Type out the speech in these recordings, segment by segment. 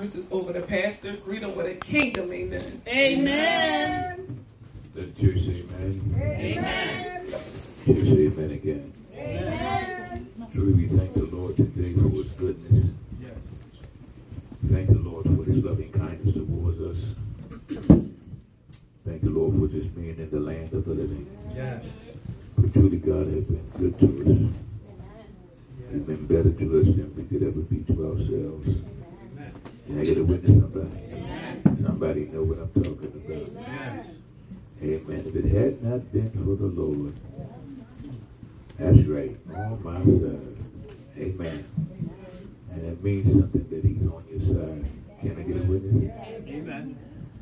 services over the pastor. Greet him with a kingdom amen. Amen. Let the church say amen. Amen. Church say amen again. Amen. Truly we thank the Lord today for his goodness. Yes. Thank the Lord for his loving kindness towards us. Thank the Lord for just being in the land of the living. Yes. For truly God has been good to us. He's been better to us than we could ever be to ourselves. Amen. Can I get a witness, somebody? Somebody know what I'm talking about. Yes. Amen. If it had not been for the Lord, that's right, on my side. Amen. And that means something that he's on your side. Can I get a witness? Amen.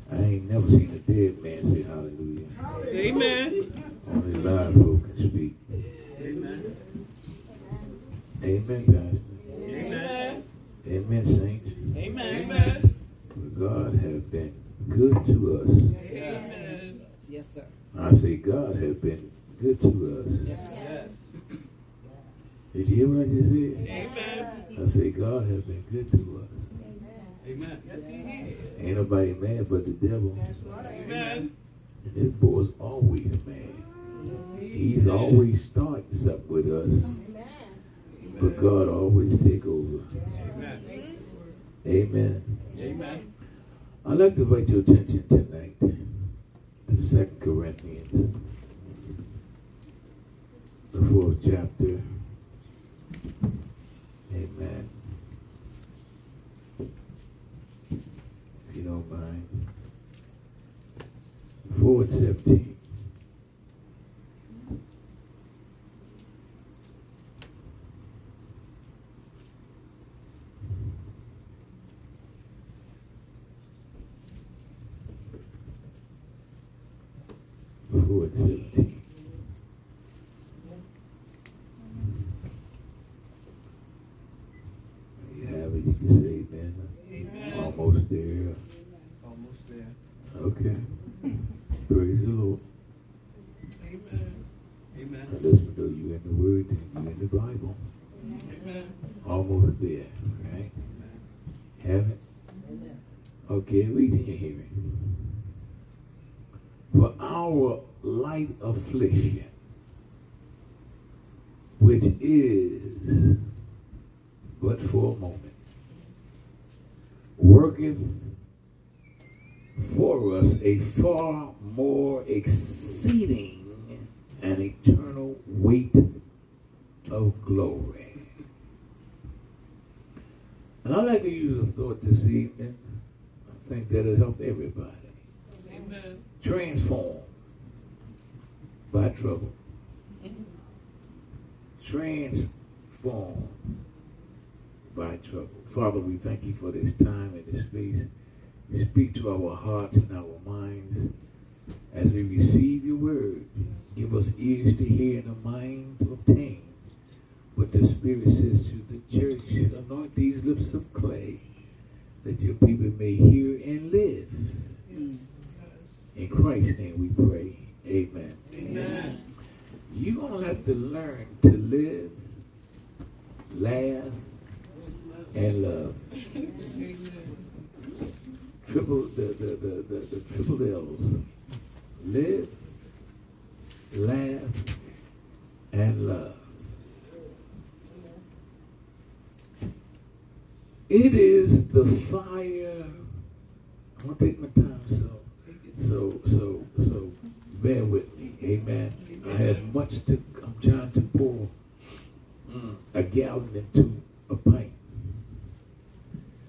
I ain't never seen a dead man say hallelujah. Amen. Only live folk can speak. Amen. Amen, Pastor. Amen. Amen, saints. Amen. Amen. For God has been good to us. Amen. Yes, sir. I say God has been good to us. Yes. Yes. Did you hear what I just said? Amen. I say God has been good to us. Amen. Yes, he is. Ain't nobody mad but the devil. Amen. And this boy's always mad. He's always starting something with us. But God always take over. Amen. Amen. Amen. I'd like to invite your attention tonight to Second Corinthians, the fourth chapter. Amen. If you don't mind. 4 and 17. Four and seventeen. You have it, you can say amen. Amen. Almost there. Almost there. Okay. Praise the Lord. Amen. Amen. Now listen, though you in the Word and you in the Bible. Amen. Almost there, right? Have it? Okay, read in your hearing. For our light affliction, which is but for a moment, worketh for us a far more exceeding and eternal weight of glory. And I'd like to use a thought this evening. I think that'll help everybody. Amen. Transformed by trouble. Transformed by trouble. Father, we thank you for this time and this space. Speak to our hearts and our minds as we receive your word. Give us ears to hear and a mind to obtain what the Spirit says to the church. Anoint these lips of clay that your people may hear and live. In Christ's name we pray. Amen. Amen. You're going to have to learn to live, laugh, and love. Triple the, the, the, the, the triple L's. Live, laugh, and love. It is the fire. I'm gonna take my time, so so so so bear with me. Amen. I have much to I'm trying to pour mm, a gallon into a pint.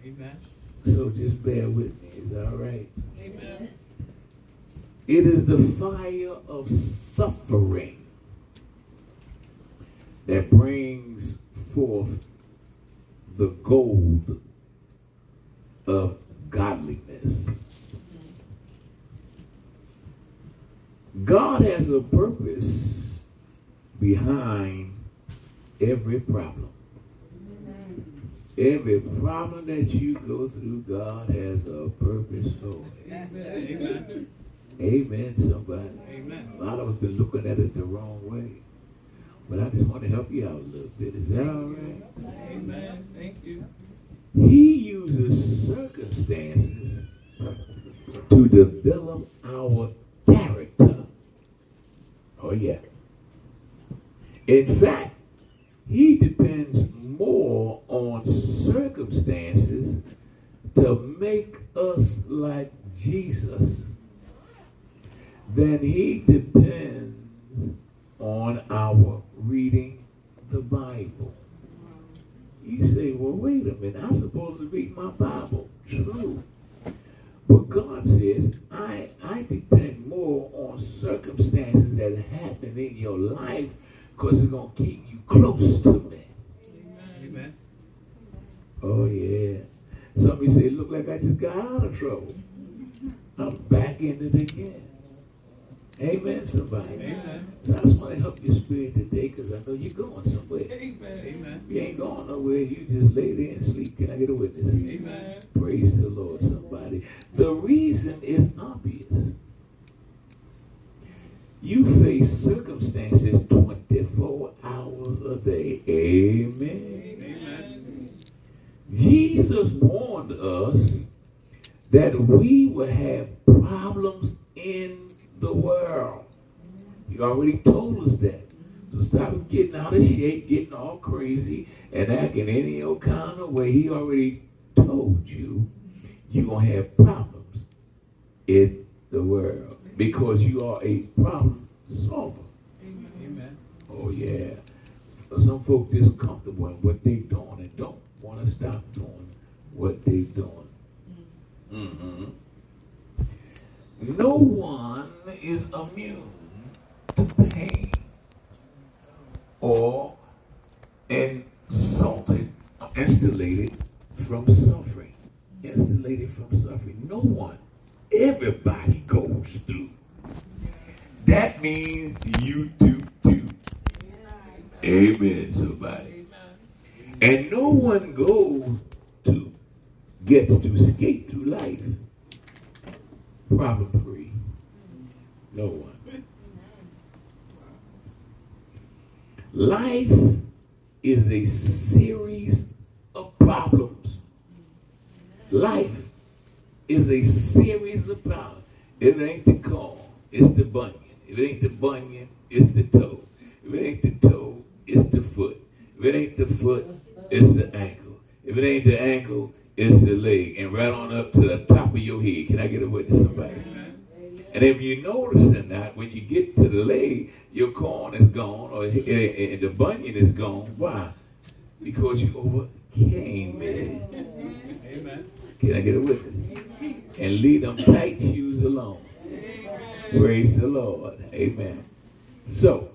Amen. So just bear with me. Is that all right? Amen. It is the fire of suffering that brings forth the gold of godliness. God has a purpose behind every problem. Every problem that you go through, God has a purpose for it. Amen. Amen, somebody. Amen. A lot of us been looking at it the wrong way. But I just want to help you out a little bit. Is that all right? Amen. Thank you. He uses circumstances to develop our character. Oh, yeah. In fact, he depends more on circumstances to make us like Jesus than he depends on our reading the Bible. You say, well, wait a minute, I'm supposed to read my Bible. True. But God says, I, I depend more on circumstances that happen in your life because it's going to keep you close to me. Amen. Oh, yeah. Some of you say, look like I just got out of trouble. I'm back in it again. Amen, somebody. Amen. So I just want to help your spirit today because I know you're going somewhere. Amen. Amen. You ain't going nowhere. You just lay there and sleep. Can I get a witness? Amen. Praise the Lord, somebody. The reason is obvious. You face circumstances 24 hours a day. Amen. Amen. Jesus warned us that we will have problems in the world. He already told us that. So stop getting out of shape, getting all crazy, and acting any old kind of way. He already told you you're going to have problems in the world because you are a problem solver. Amen. Oh yeah. Some folk just comfortable in what they're doing and don't want to stop doing what they're doing. Mm hmm No one is immune to pain or insulted, insulated from suffering. Insulated from suffering. No one. Everybody goes through. That means you do too. Amen, somebody. And no one goes to, gets to skate through life problem free. No one. Life is a series of problems. Life is a series of problems. It ain't the car, it's the bunion. If it ain't the bunion, it's the toe. If it ain't the toe, it's the foot. If it ain't the foot, it's the ankle. If it ain't the ankle, it's the leg. And right on up to the top of your head. Can I get a witness, somebody? And if you notice or not, when you get to the leg, your corn is gone, or eh, eh, and the bunion is gone. Why? Because you overcame it. Amen. Can I get a witness? And leave them tight shoes alone. Praise the Lord. Amen. So,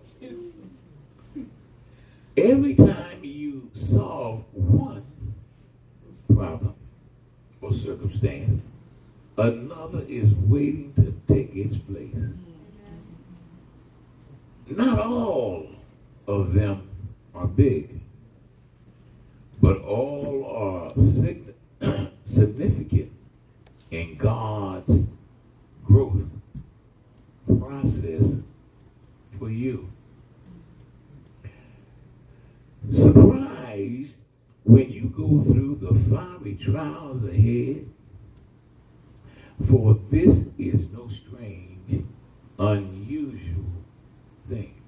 every time you solve one problem or circumstance, another is waiting to take its place. Not all of them are big, but all are sign- significant in God's growth process for you. Surprised when you go through the fiery trials ahead, for this is no strange, unusual thing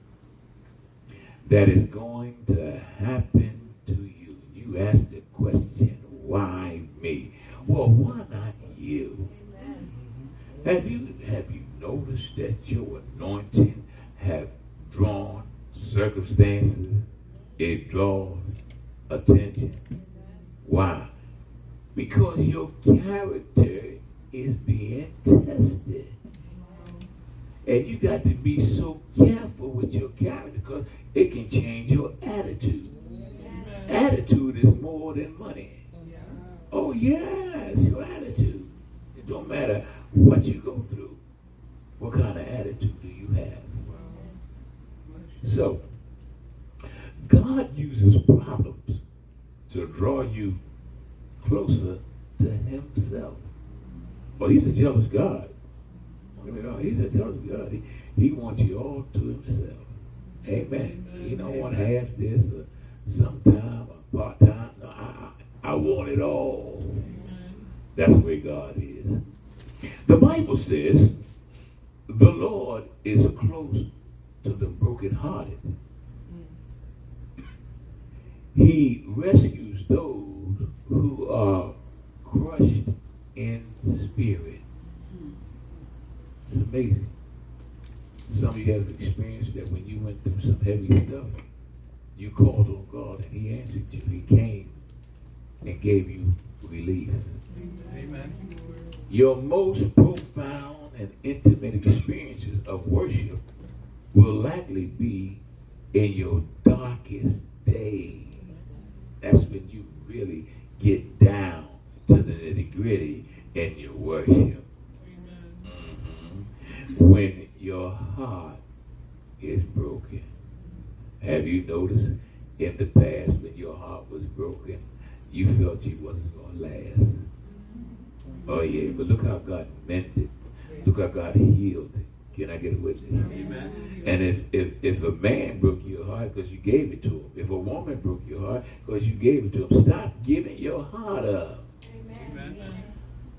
that is going to happen to you. You ask the question, why me? Well, why not you? Have you have you noticed that your anointing have drawn circumstances? It draws attention. Why? Because your character is being tested. And you got to be so careful with your character because it can change your attitude. Attitude is more than money. Oh, yes, your attitude. It don't matter what you go through. What kind of attitude do you have? So, God uses problems to draw you closer to Himself. Oh, He's a jealous God. You know, He's a jealous God. He, he wants you all to Himself. Amen. He don't want half this or sometime or part time. No, I, I, I want it it all. That's where God is. The Bible says the Lord is close to the brokenhearted. Mm. He rescues those who are crushed in spirit. It's amazing. Some of you have experienced that when you went through some heavy stuff, you called on God and He answered you. He came and gave you relief. Amen. Your most profound and intimate experiences of worship will likely be in your darkest day. That's when you really get down to the nitty gritty in your worship. Mhm. When your heart is broken. Have you noticed in the past when your heart was broken, you felt you wasn't going to last? Oh, yeah, but look how God mended. Look how God healed it. Can I get a witness? Amen. And if, if, if a man broke your heart because you gave it to him, if a woman broke your heart because you gave it to him, stop giving your heart up. Amen.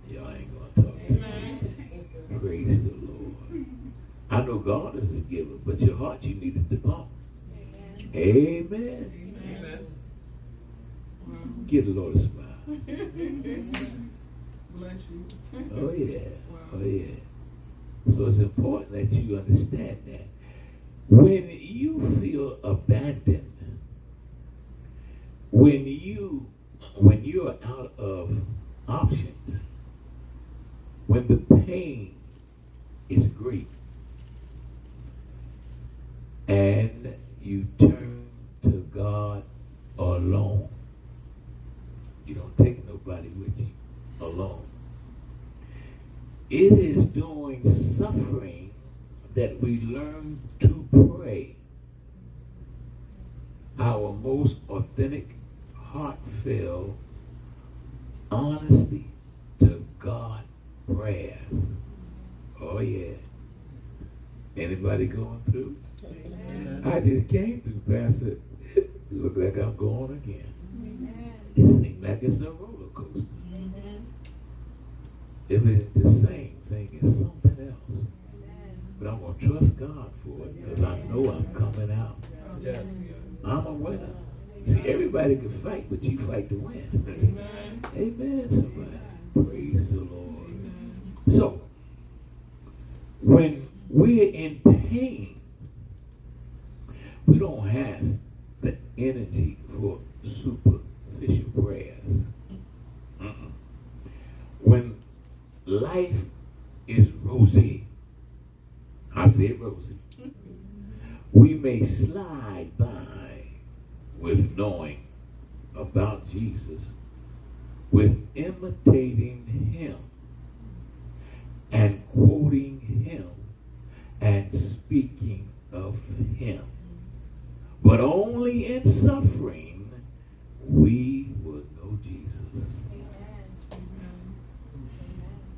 Y'all ain't going to talk to me. Praise the Lord. I know God is a giver, but your heart you needed to pump. Amen. Amen. Give the Lord a smile. Bless you. Oh yeah. Oh yeah. So it's important that you understand that. When you feel abandoned, when you when you're out of options, when the pain is great, and you turn to God alone, you don't take nobody with you alone. It is during suffering that we learn to pray. Our most authentic, heartfelt, honesty to God prayers. Oh yeah. Anybody going through? I just came through, Pastor. It look like I'm going again. It seems like it's a roller coaster. If it's the same thing, something else. But I'm going to trust God for it because I know I'm coming out. I'm a winner. See, everybody can fight, but you fight to win. Amen, somebody. Praise the Lord. So, when we're in pain, we don't have the energy for superficial prayers. Mm-mm. When life is I say rosy, we may slide by with knowing about Jesus, with imitating him and quoting him and speaking of him. But only in suffering we will know Jesus.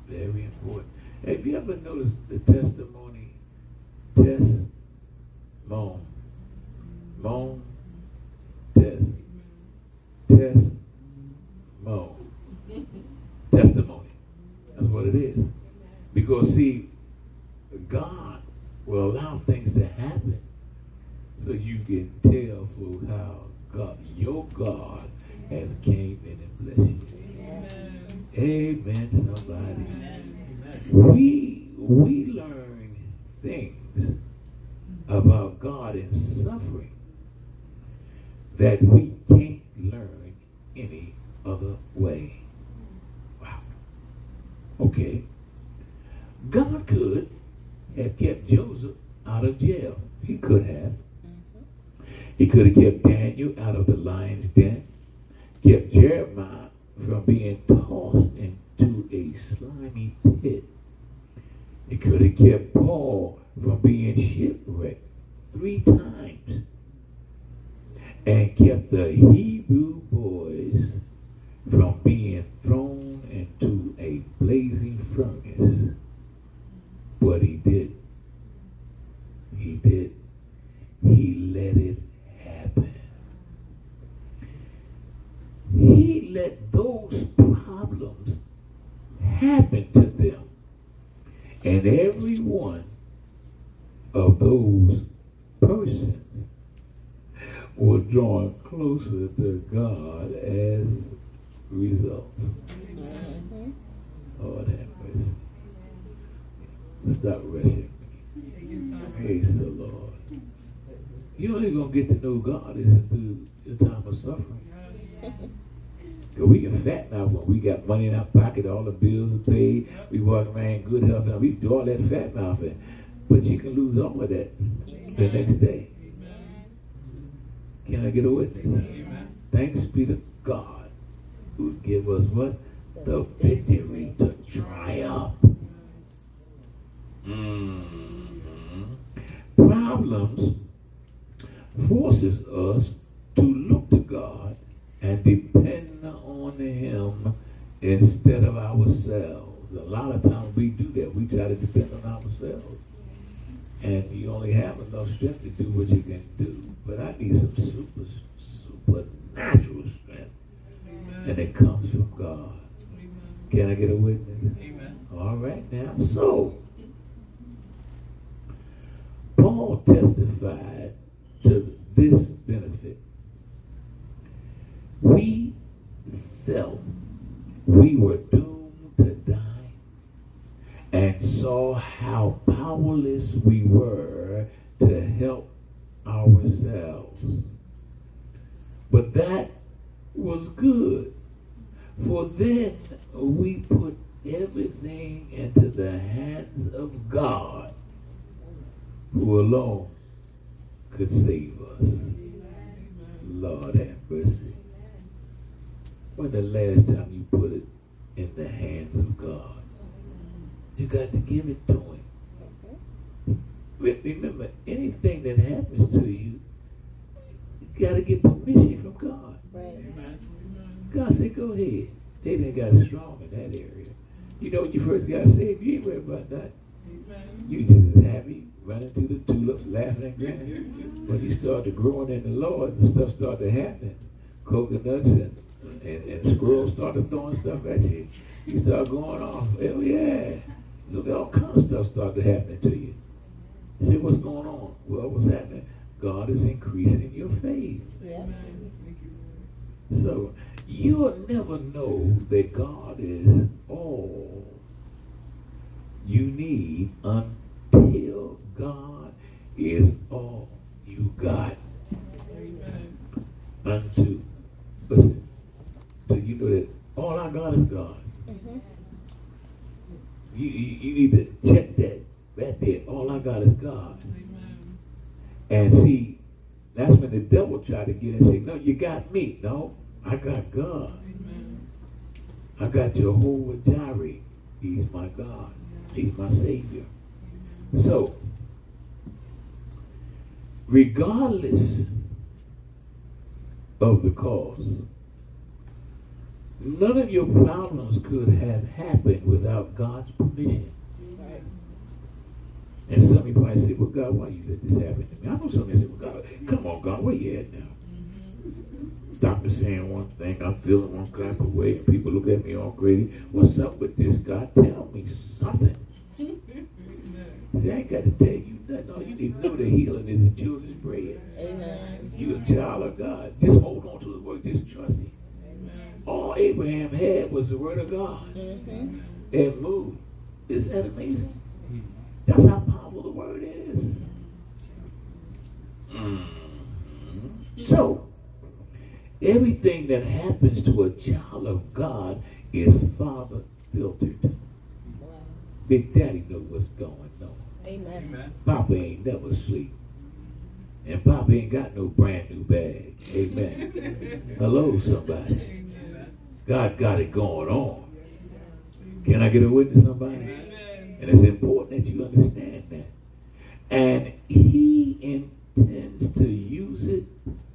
Very important. Have you ever noticed the testimony? Test, moan, moan, test, test, moan. Testimony. That's what it is. Because see, God will allow things to happen so you can tell for how God, your God, has came in and blessed you. Amen, somebody. We we learn things about God in suffering that we can't learn any other way. Wow. Okay. God could have kept Joseph out of jail. He could have. Mm-hmm. He could have kept Daniel out of the lion's den, kept Jeremiah from being tossed into a slimy pit. He could have kept Paul from being shipwrecked three times and kept the Hebrew boys from being thrown into a blazing furnace. But he did. He did. He let it happen. He let those problems happen to them. And every one of those persons were drawn closer to God as results. Lord have mercy. Stop rushing. Praise the Lord. You only gonna get to know God is through the time of suffering. We can fat now when we got money in our pocket, all the bills are paid, we walk around good health, and we do all that fat mouth in. But you can lose all of that the next day. Can I get a witness? Amen. Thanks be to God who give us what? The victory to triumph. Mhm. Problems forces us to look to God and depend on Him instead of ourselves. A lot of times we do that. We try to depend on ourselves. And you only have enough strength to do what you can do. But I need some super, supernatural strength. And it comes from God. Can I get a witness? Amen. All right now. So, Paul testified to this benefit. We felt we were doomed to die and saw how powerless we were to help ourselves. But that was good, for then we put everything into the hands of God, who alone could save us. Lord have mercy. When the last time you put it in the hands of God? You got to give it to Him. Remember, anything that happens to you, you got to get permission from God. God said, go ahead. They didn't got strong in that area. You know, when you first got saved, you ain't worried about that. You just as happy, running through the tulips, laughing and grinning. When you start to growing in the Lord and stuff started happening, coconuts and, and, and squirrels started throwing stuff at you, you start going off. Hell yeah. Look, all kind of stuff started happening to you. you See what's going on? Well, what's happening? God is increasing your faith. Yeah. So you'll never know that God is all you need until God is all you got. Amen. Unto listen, so you know that all I got is God. You, you, you need to check that right there. All I got is God. And see, that's when the devil tried to get in and say, No, you got me. No, I got God. I got Jehovah Jireh. He's my God. He's my Savior. So, regardless of the cause, none of your problems could have happened without God's permission. And some of you probably say, Well, God, why you let this happen to me? I know some of you say, Well, God, come on, God, where you at now? Mm-hmm. Doctor saying one thing, I'm feeling one type of way, and people look at me all crazy. What's up with this? God, tell me something. See, I ain't got to tell you nothing. All you need to know the healing is the children's bread. Amen. You a child of God. Just hold on to the word. Just trust Him. All Abraham had was the word of God. Mm-hmm. And moved. Isn't that amazing? That's how powerful the word is. Mhm. So, everything that happens to a child of God is Father filtered. Big Daddy know what's going on. Amen. Amen. Papa ain't never sleep. And Papa ain't got no brand new bag. Amen. Hello, somebody. God got it going on. Can I get a witness, somebody? And it's important that you understand that. And he intends to use it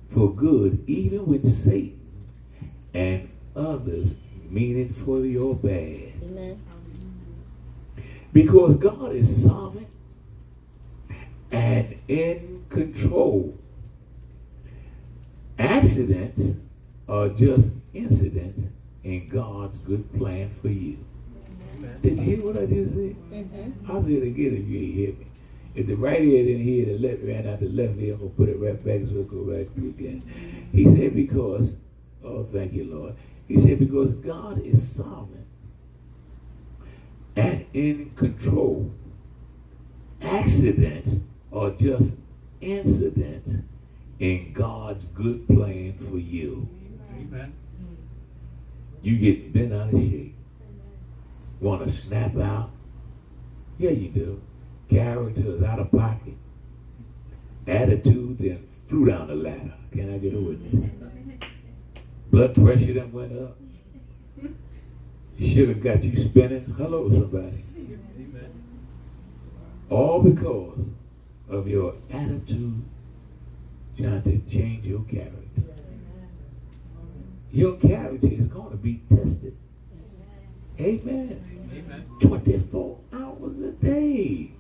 for good, even when Satan and others mean it for your bad. Amen. Because God is sovereign and in control. Accidents are just incidents in God's good plan for you. Amen. Did you hear what I just said? I'll say it again if you ain't hear me. If the right ear didn't hear the left ran out the left ear, I'm gonna put it right back so it go back through again. He said because oh thank you, Lord. He said because God is sovereign and in control. Accidents are just incidents in God's good plan for you. Amen. You get bent out of shape. Want to snap out? Yeah, you do. Character is out of pocket. Attitude then flew down the ladder. Can I get a witness? Blood pressure then went up. Sugar got you spinning. Hello, somebody. All because of your attitude trying to change your character. Your character is going to be tested. Amen. Amen. 24 hours a day.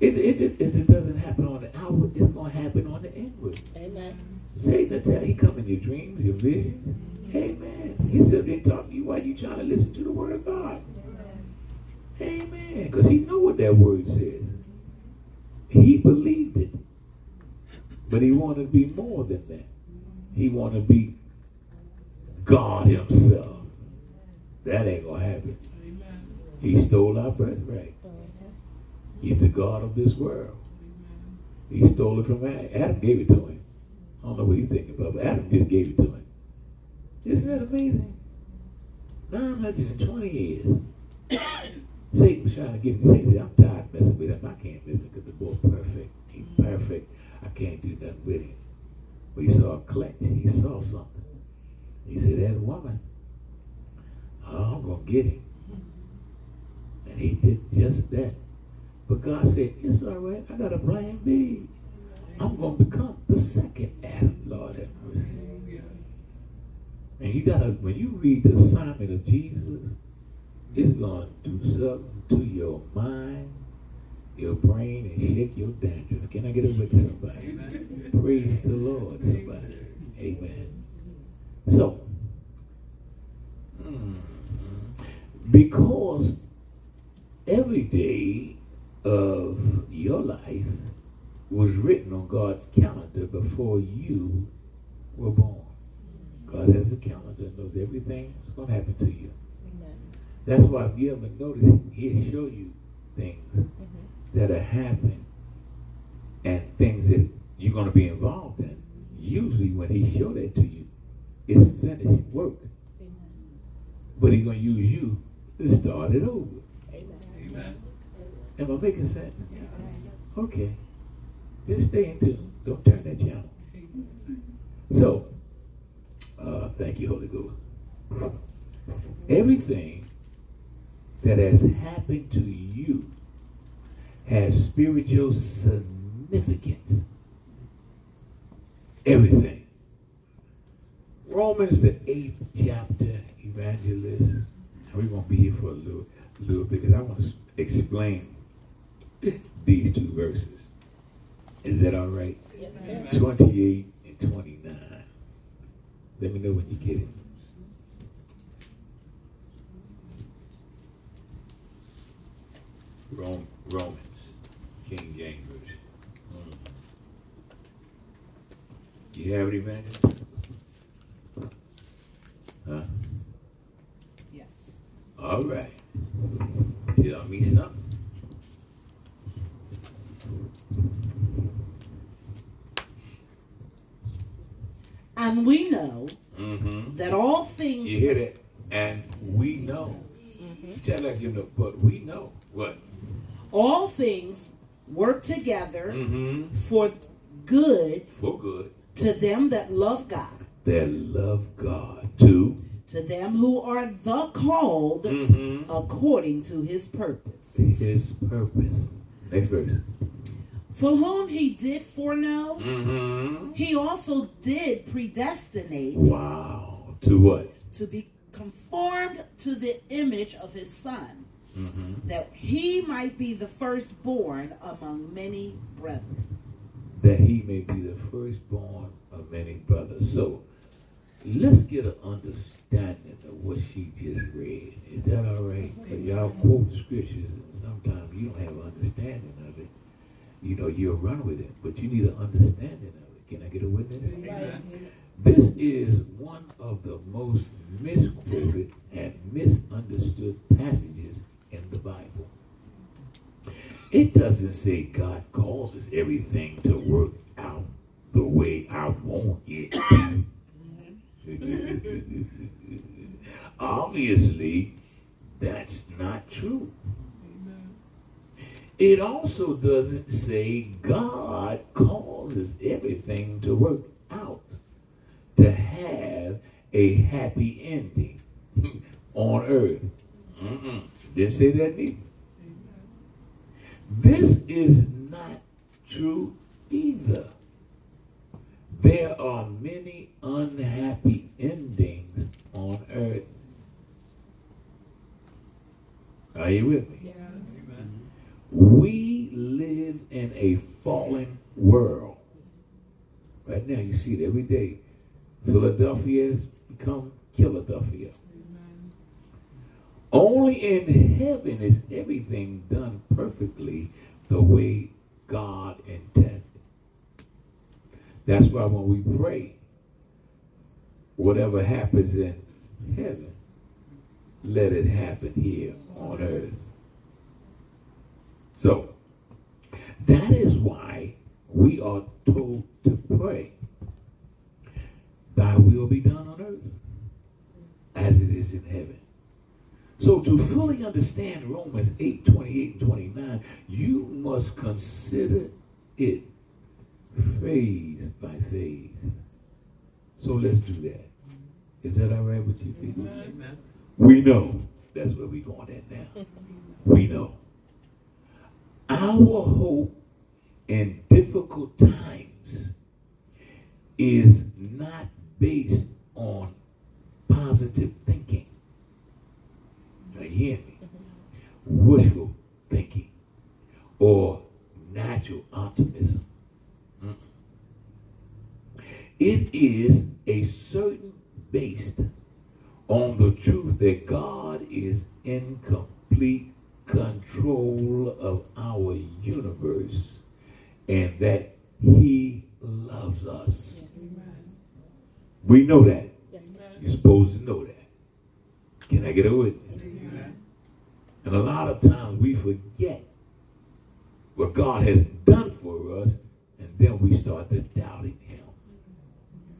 If, if, it, it doesn't happen on the outward, it's going to happen on the inward. Amen. Satan will tell he come in your dreams, your visions. Amen. He said they talk to you while you trying to listen to the word of God. Amen. Because he know what that word says. He believed it. But he wanted to be more than that. He wanted to be God himself. That ain't gonna happen. He stole our birthright. He's the God of this world. He stole it from Adam. Adam gave it to him. I don't know what you think about, but Adam just gave it to him. Isn't that amazing? 920 years. Satan was trying to get me. Satan said, I'm tired of messing with him. I can't mess with him because the boy perfect. He's perfect. I can't do nothing with him. But he saw a clutch. He saw something. He said, that woman, I'm going to get him. And he did just that. But God said, it's all right. I got a plan B. I'm going to become the second Adam, Lord have mercy. And you got to, when you read the assignment of Jesus, it's going to do something to your mind, your brain, and shake your dandruff. Can I get a witness, somebody? Praise the Lord, somebody. Amen. So, because every day of your life was written on God's calendar before you were born. God has a calendar and knows everything that's going to happen to you. That's why if you ever notice, he'll show you things mm-hmm. that are happening and things that you're going to be involved in. Usually when he show that to you, it's finished work. But he's going to use you to start it over. Amen. Am I making sense? Okay. Just stay in tune. Don't turn that channel. So, uh, thank you, Holy Ghost. Everything that has happened to you has spiritual significance. Everything. Romans, the eighth chapter, evangelist. And we're going to be here for a little, little bit because I want to explain these two verses. Is that all right? Amen. 28 and 29. Let me know when you get it. Rome, Romans, King James Version. Mm. You have it, Evangelist? Huh? Yes. All right. Tell me something. And we know Mm-hmm. that all things. You hear that? And we know. Tell like you know, but we know what? all things work together Mm-hmm. for good For good. to them that love God, That love God too. to them who are the called Mm-hmm. according to his purpose. His purpose. Next verse. For whom he did foreknow, Mm-hmm. he also did predestinate Wow. To what? to be conformed to the image of his son, Mm-hmm. that he might be the firstborn among many brethren. That he may be the firstborn of many brothers. So let's get an understanding of what she just read. Is that all right? 'Cause y'all quote scriptures, and sometimes you don't have an understanding of it. You know, you'll run with it, but you need an understanding of it. Can I get a witness? Amen. This is one of the most misquoted and misunderstood passages in the Bible. It doesn't say God causes everything to work out the way I want it to. Obviously, that's not true. It also doesn't say God causes everything to work out to have a happy ending on earth. Mm-mm. Didn't say that neither. This is not true either. There are many unhappy endings on earth. Are you with me? Amen. Mm-hmm. We live in a fallen world. Right now, you see it every day. Philadelphia has become Killadelphia. Only in heaven is everything done perfectly the way God intended. That's why when we pray, whatever happens in heaven, let it happen here on earth. So, that is why we are told to pray, Thy will be done on earth as it is in heaven. So, to fully understand Romans 8 28 and 29, you must consider it phase by phase. So, let's do that. Is that all right with you people? Amen. We know that's where we're going at now. We know. Our hope in difficult times is not based on positive thinking. Now, you hear me? Mm-hmm. Wishful thinking or natural optimism. It is a certain based on the truth that God is in complete control of our universe and that He loves us. We know that. You're supposed to know that. Can I get a witness? Amen. And a lot of times we forget what God has done for us, and then we start to doubting Him.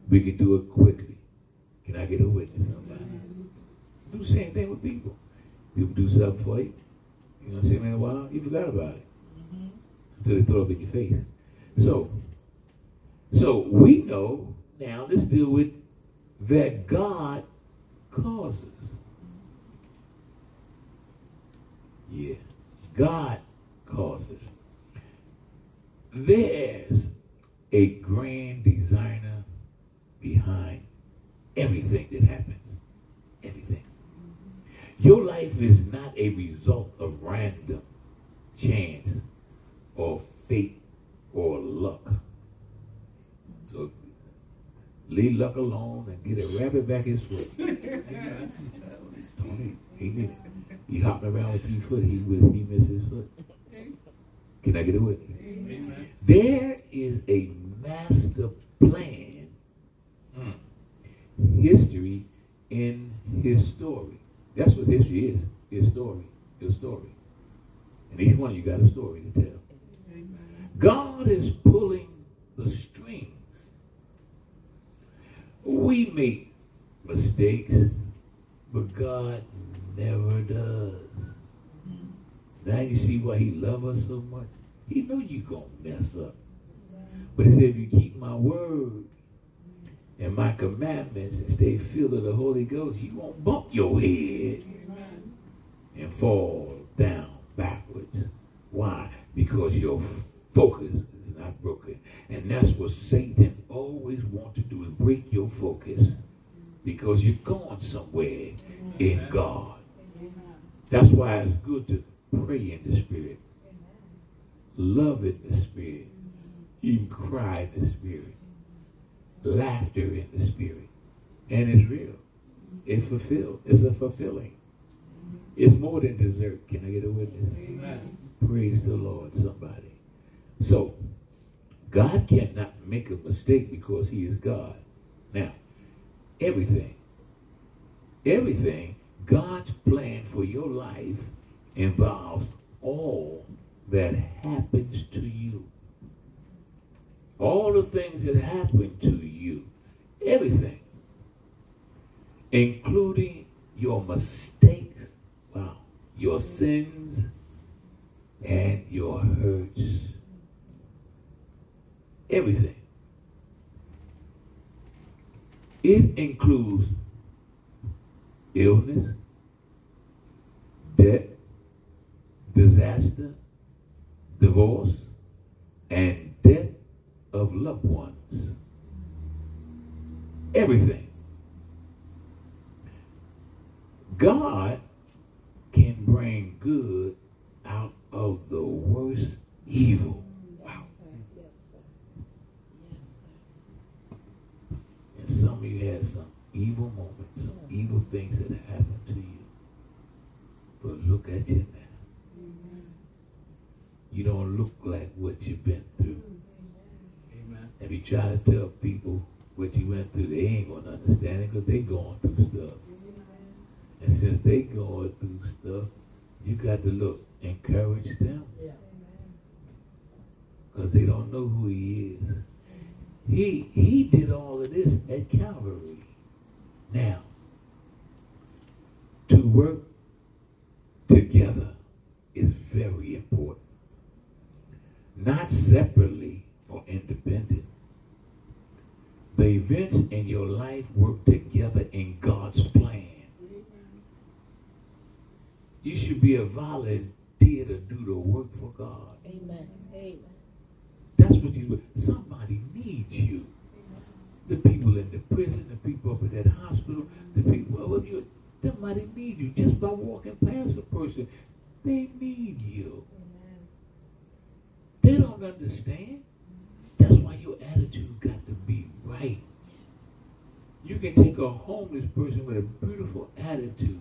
We can do it quickly. Can I get a witness? Somebody? Do the same thing with people. People do something for you. You know what I'm saying? In a while, you forgot about it mm-hmm. until they throw it up in your face. So, so we know now. Let's deal with that God causes. Yeah, God causes. There's a grand designer behind everything that happens. Everything. Your life is not a result of random chance or fate or luck. So leave luck alone and get a rabbit back his foot. Don't he? Did it. He hopping around with three foot, he would he miss his foot. Can I get a witness? There is a master plan, history in his story. That's what history is. His story. His story. And each one of you got a story to tell. God is pulling the strings. We make mistakes, but God never does. Now you see why he loves us so much? He know you gonna mess up. But he said, if you keep my word and my commandments and stay filled of the Holy Ghost, you won't bump your head and fall down backwards. Why? Because your focus is not broken. And that's what Satan always wants to do is break your focus. Because you're going somewhere in God. That's why it's good to pray in the spirit. Love in the spirit. Even cry in the spirit. Laughter in the spirit. And it's real. It's fulfilled. It's a fulfilling. It's more than dessert. Can I get a witness? Amen. Praise the Lord, somebody. So, God cannot make a mistake because He is God. Now, everything, everything, God's plan for your life involves all that happens to you. All the things that happen to you. Everything. Including your mistakes. Wow. Your sins and your hurts. Everything. It includes illness, death, disaster, divorce, and death of loved ones. Everything. God can bring good out of the worst evil. Wow. And some of you had some evil moments, some evil things that happened to you. But look at you now. You don't look like what you've been through. Amen. If you try to tell people what you went through, they ain't gonna understand it because they going through stuff. And since they going through stuff, you got to look, encourage them. Because they don't know who he is. He he did all of this at Calvary. Now, to work together is very important. Not separately or independent. The events in your life work together in God's plan. You should be a volunteer to do the work for God. Amen. Amen. That's what you. Somebody needs you. The people in the prison, the people up at that hospital, the people. Oh, if you, somebody needs you just by walking past a person. They need you. They don't understand. That's why your attitude got to be right. You can take a homeless person with a beautiful attitude.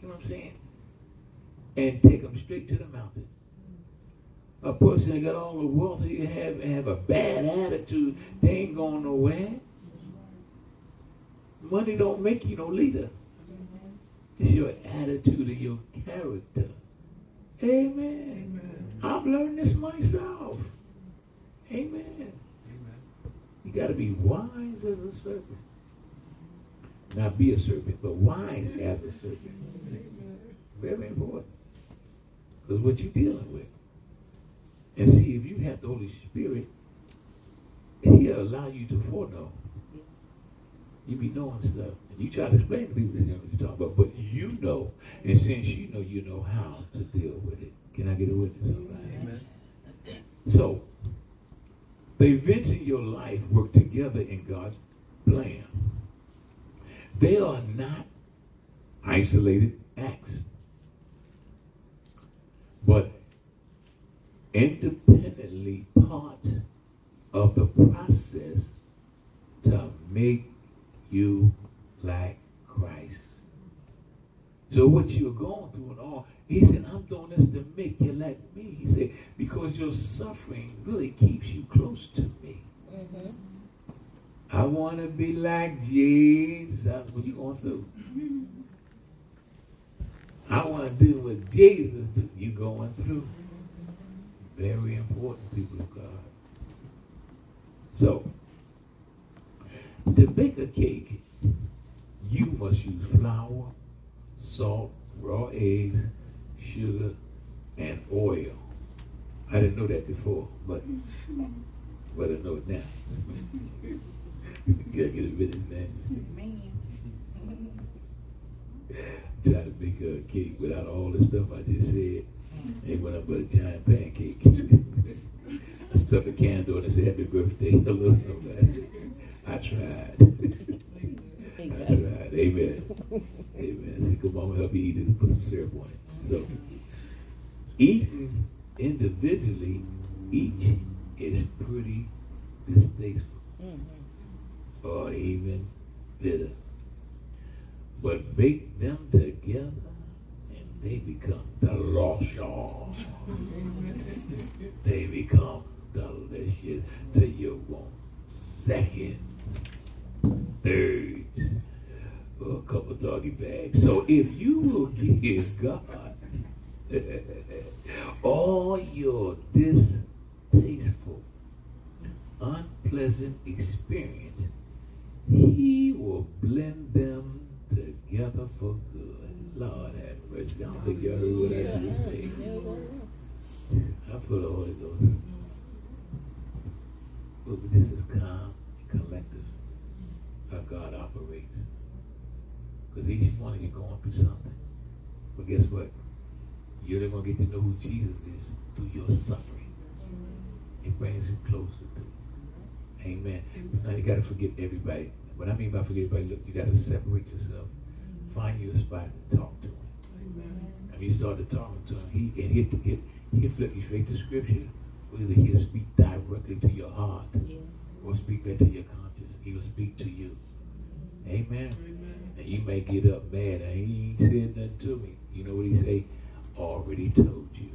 You know what I'm saying? And take them straight to the mountain a person that got all the wealth that you have and have a bad attitude, they ain't going nowhere. Money don't make you no leader. It's your attitude and your character. Amen. Amen. I've learned this myself. Amen. Amen. You got to be wise as a serpent. Not be a serpent, but wise as a serpent. Amen. Very important. Because what you're dealing with. And see, if you have the Holy Spirit, He'll allow you to foreknow. You be knowing stuff. And you try to explain to people that know what you're talking about, but you know. And since you know, you know how to deal with it. Can I get a witness on that? Amen. So, the events in your life work together in God's plan. They are not isolated acts, but independently part of the process to make you like Christ. So what you're going through and all, he said, I'm doing this to make you like me. He said, because your suffering really keeps you close to me. Mm-hmm. I want to be like Jesus. What you going through? I want to do what Jesus do. You're going through. Very important, people of God. So, to bake a cake, you must use flour, salt, raw eggs, sugar, and oil. I didn't know that before, but but I know it now. you gotta get bit of that. Try to make a cake without all the stuff I just said. Ain't went up but a giant pancake. I stuck a candle and it said happy birthday. Hello, somebody. I tried. I tried. Amen. Amen. Say, come on, help you eat it and put some syrup on it. So, eating individually, each is pretty distasteful Mm-hmm. or even bitter. But bake them together and they become delicious. they become delicious till you want seconds, thirds, or a couple doggy bags. So if you will give God all your distasteful, unpleasant experience, He will blend them together for good. Lord have mercy. I don't think y'all heard what I just said. I feel the Holy Ghost. Look, this is calm and collective how God operates. Because each one of you going through something. But guess what? You're never going to get to know who Jesus is through your suffering. It brings you closer to him. Amen. So now you got to forgive everybody. What I mean by forget everybody, look, you got to separate yourself. Find you a spot and talk to him. And you start to talk to him, he and he'll, he'll, he'll flip you straight to scripture. Whether he'll speak directly to your heart or speak that to your conscience. He will speak to you. Amen. And you may get up mad and he ain't said nothing to me. You know what he say? Already told you.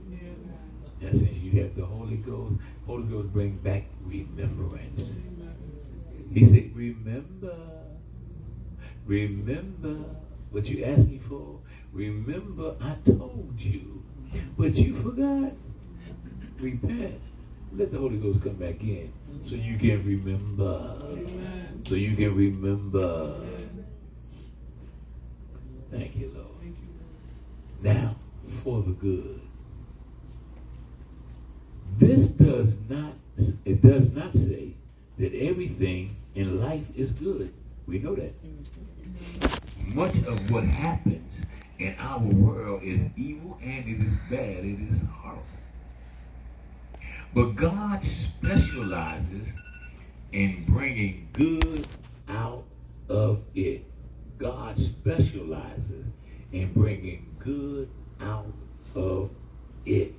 And since you have the Holy Ghost, Holy Ghost bring back remembrance. He said, remember, remember what you asked me for. Remember I told you, but you forgot. Repent. Let the Holy Ghost come back in so you can remember. So you can remember. Thank you, Lord. Now, for the good. This does not, it does not say that everything in life is good. We know that. Much of what happens in our world is evil and it is bad. It is horrible. But God specializes in bringing good out of it. God specializes in bringing good out of it.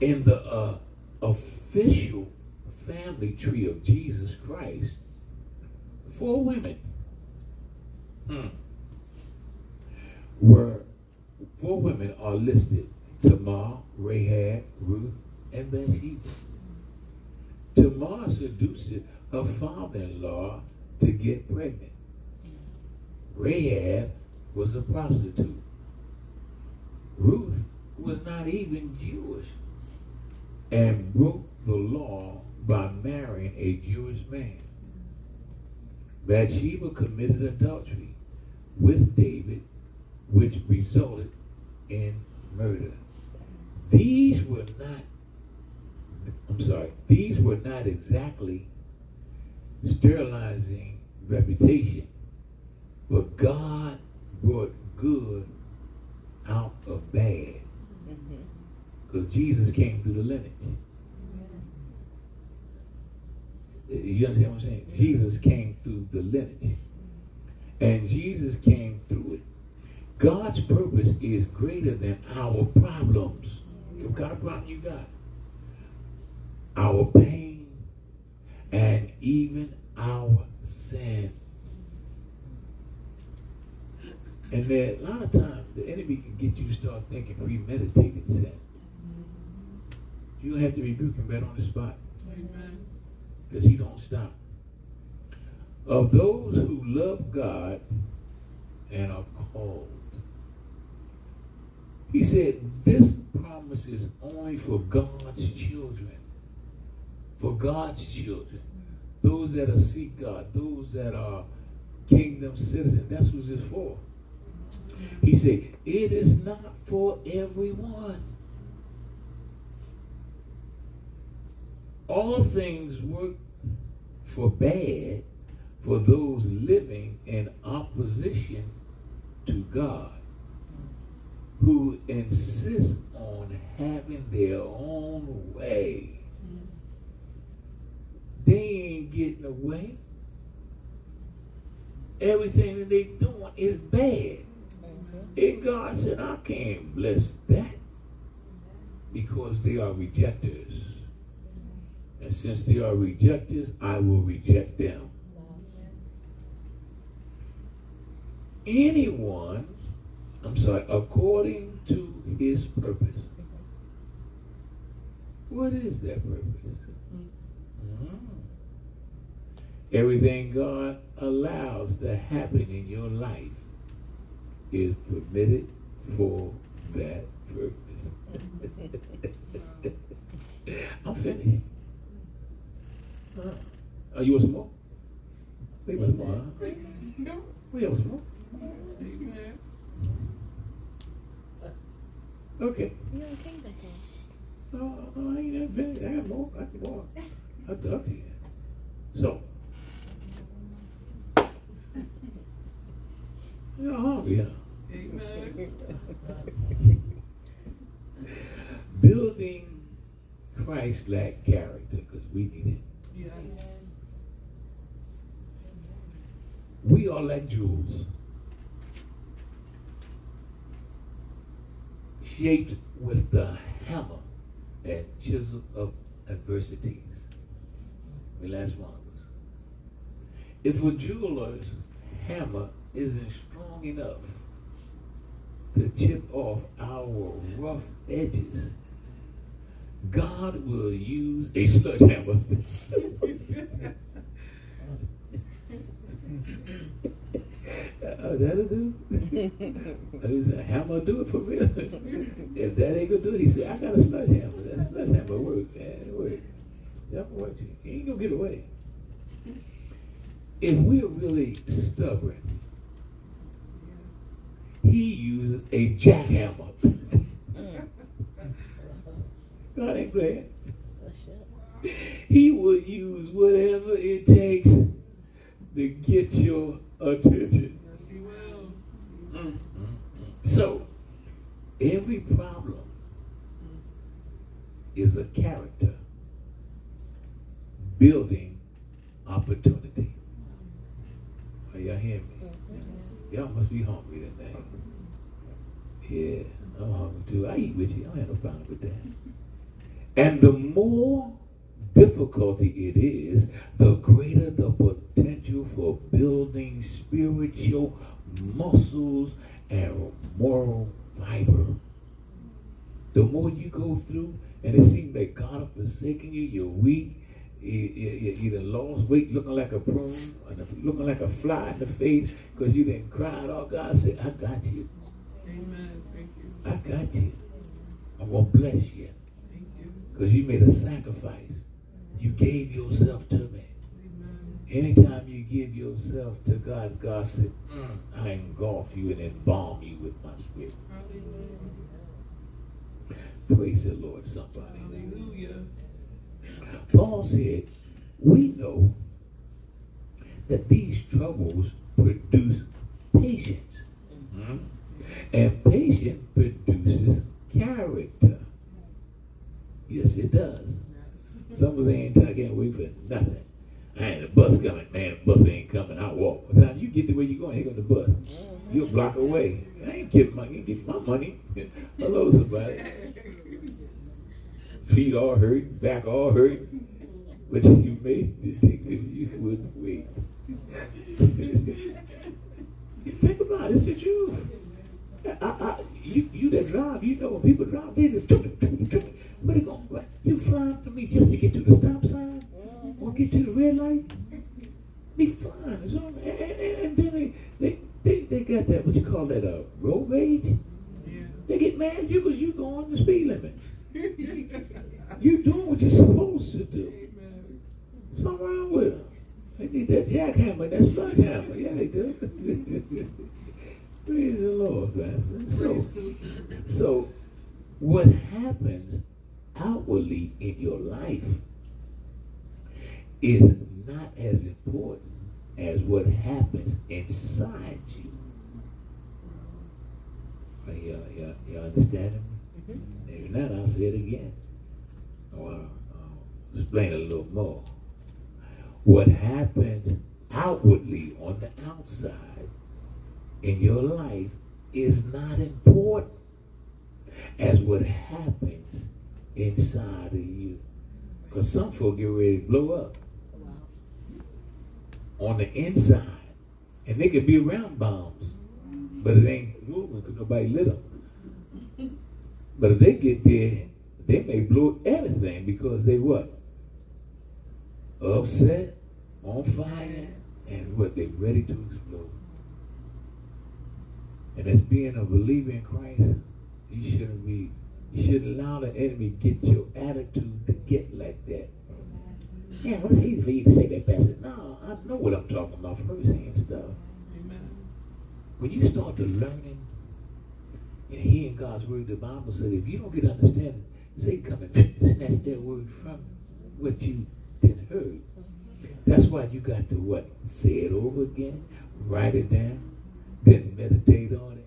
In the uh, official family tree of Jesus Christ, four women hmm, were four women are listed: Tamar, Rahab, Ruth, and Bathsheba. Tamar seduced her father-in-law to get pregnant. Rahab was a prostitute. Ruth was not even Jewish and broke the law by marrying a Jewish man. Bathsheba committed adultery with David, which resulted in murder. These were not, I'm sorry, these were not exactly sterilizing reputation, but God brought good out of bad. Mm-hmm. Because Jesus came through the lineage. You understand what I'm saying? Jesus came through the lineage. And Jesus came through it. God's purpose is greater than our problems. Kind of problem you got? Our pain and even our sin. And there, a lot of times, the enemy can get you to start thinking premeditated sin. You don't have to rebuke him right on the spot. Because he don't stop. Of those who love God and are called. He said, this promise is only for God's children. For God's children. Those that are seek God. Those that are kingdom citizens. That's what it's for. He said, it is not for everyone. All things work for bad for those living in opposition to God, who insist on having their own way. They ain't getting away. Everything that they doing is bad. And God said, I can't bless that because they are rejectors. And since they are rejectors, I will reject them. anyone, I'm sorry, according to his purpose. What is that purpose? Mm. Everything God allows to happen in your life is permitted for that purpose. I'm finished. Uh, are you want some more? They want some more, huh? We have some more. Amen. Okay. You don't think that though. No, no, I ain't that finished. I got more. I got more. I'll talk to you. So. You're hungry, huh? Amen. Building Christ-like character, because we need it. Yes. We are like jewels, shaped with the hammer and chisel of adversities. The last one us. If a jeweler's hammer isn't strong enough to chip off our rough edges, God will use a sledgehammer. Uh, that'll do. he said, hammer do it for real. if that ain't gonna do it, he said, I got a sledgehammer. That sledgehammer work. It work. That work. You ain't gonna get away. If we're really stubborn, he uses a jackhammer. God ain't playing. He will use whatever it takes to get your attention. Yes, he will. Mm-hmm. So, every problem is a character building opportunity. Are y'all hearing me? Mm-hmm. Y'all must be hungry tonight. Yeah, I'm hungry too. I eat with you. I don't have no problem with that. And the more difficulty it is, the greater the potential for building spiritual muscles and moral fiber. The more you go through, and it seems that God has forsaken you, you're weak, you, done lost weight looking like a prune, and looking like a fly in the face because you didn't cry. All God said, I got you. Amen. Thank you. I got you. I'm going to bless you. Because you made a sacrifice. You gave yourself to me. Anytime you give yourself to God, God said, mm, I engulf you and embalm you with my spirit. Hallelujah. Praise the Lord, somebody. Hallelujah. Paul said, We know that these troubles produce patience. Mhm. And patience produces character. Yes, it does. Some of us ain't I can't wait for nothing. I ain't the bus coming, man. The bus ain't coming. I walk. By the time you get to where you're going, here goes the bus. Mm-hmm. You're a block away. I ain't getting my, ain't getting my money. Hello, somebody. Feet all hurt, back all hurt. But you made it because you wouldn't wait. Think about it. It's the truth. I, I, you, you that drive, you know when people drive, they just what they going You flying to me just to get to the stop sign or get to the red light? Be fine. It's all, and, and, and then they, they, they, they got that, what you call that, uh, road rage? Yeah. They get mad at you because you going the speed limit. You doing what you're supposed to do. Amen. Something wrong with them. They need that jackhammer, that sledgehammer. Yeah, they do. Praise the Lord, Pastor. So, so what happens outwardly in your life is not as important as what happens inside you. Are y'all, y'all, y'all understanding me? Mm-hmm. Maybe not, I'll say it again. Or I'll, I'll explain a little more. What happens outwardly on the outside in your life is not important as what happens inside of you. Because some folk get ready to blow up on the inside. And they could be around bombs. but it ain't moving because nobody lit them. But if they get there, they may blow everything because they what? Upset, on fire, and what? They ready to explode. And as being a believer in Christ, you shouldn't be, you shouldn't allow the enemy get your attitude to get like that. Yeah, well, it's easy for you to say that, Pastor. No, I know what I'm talking about firsthand stuff. Amen. When you start to learning and hearing God's word, the Bible said if you don't get understanding, Satan come and snatch that word from what you did heard. That's why you got to what? Say it over again, write it down, then meditate on it,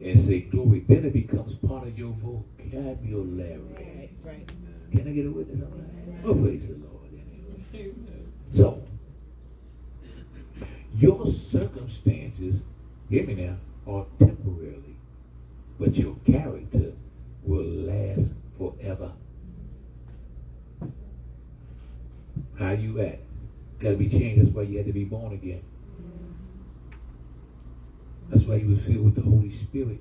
and say glory. Then it becomes part of your vocabulary. Right, right. Can I get a witness on that? Oh, praise the Lord. Anyway. So, your circumstances, hear me now, are temporarily, but your character will last forever. How you at? Got to be changed. That's why you had to be born again. That's why you was filled with the Holy Spirit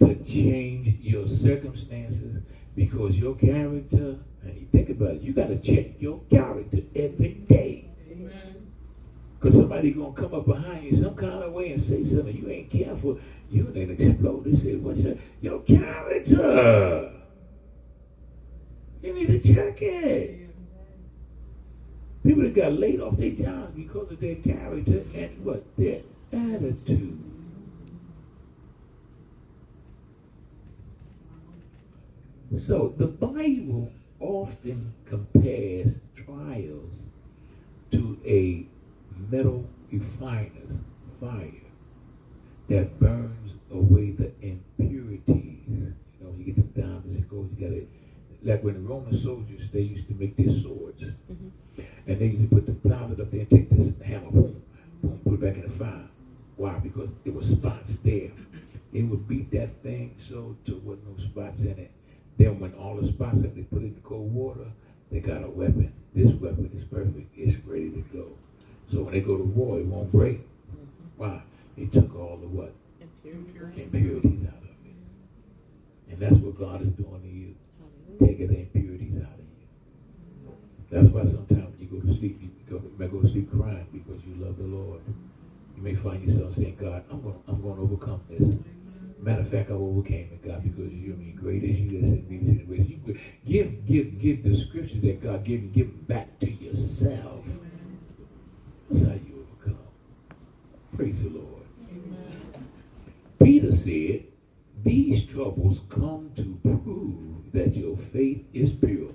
to change your circumstances because your character. And you think about it, you got to check your character every day. Because somebody gonna come up behind you some kind of way and say something. You ain't careful. You then explode. They say, "What's your, your character? You need to check it." People that got laid off their jobs because of their character and what their attitude. So the Bible often compares trials to a metal refiner's fire that burns away the impurities. You know, you get the diamonds and gold, you got it. Like when the Roman soldiers, they used to make their swords. Mm-hmm. And they used to put the plywood up there and take this hammer, boom, boom, put it back in the fire. Why? Because there were spots there. They would beat that thing so there wasn't no spots in it. Then when all the spots that they put in the cold water, they got a weapon. This weapon is perfect. It's ready to go. So when they go to war, it won't break. Mm-hmm. Why? They took all the what? Impurities out of it. And that's what God is doing to you. Taking the impurities out of you. That's why sometimes when you go to sleep, you go, you may go to sleep crying because you love the Lord. You may find yourself saying, God, I'm going, I'm going to overcome this. Matter of fact, I overcame it, God, because you mean great is you in me. that's the. You give, give, give the scriptures that God gave you, give them back to yourself. That's how you overcome. Praise the Lord. Peter said, These troubles come to prove that your faith is pure.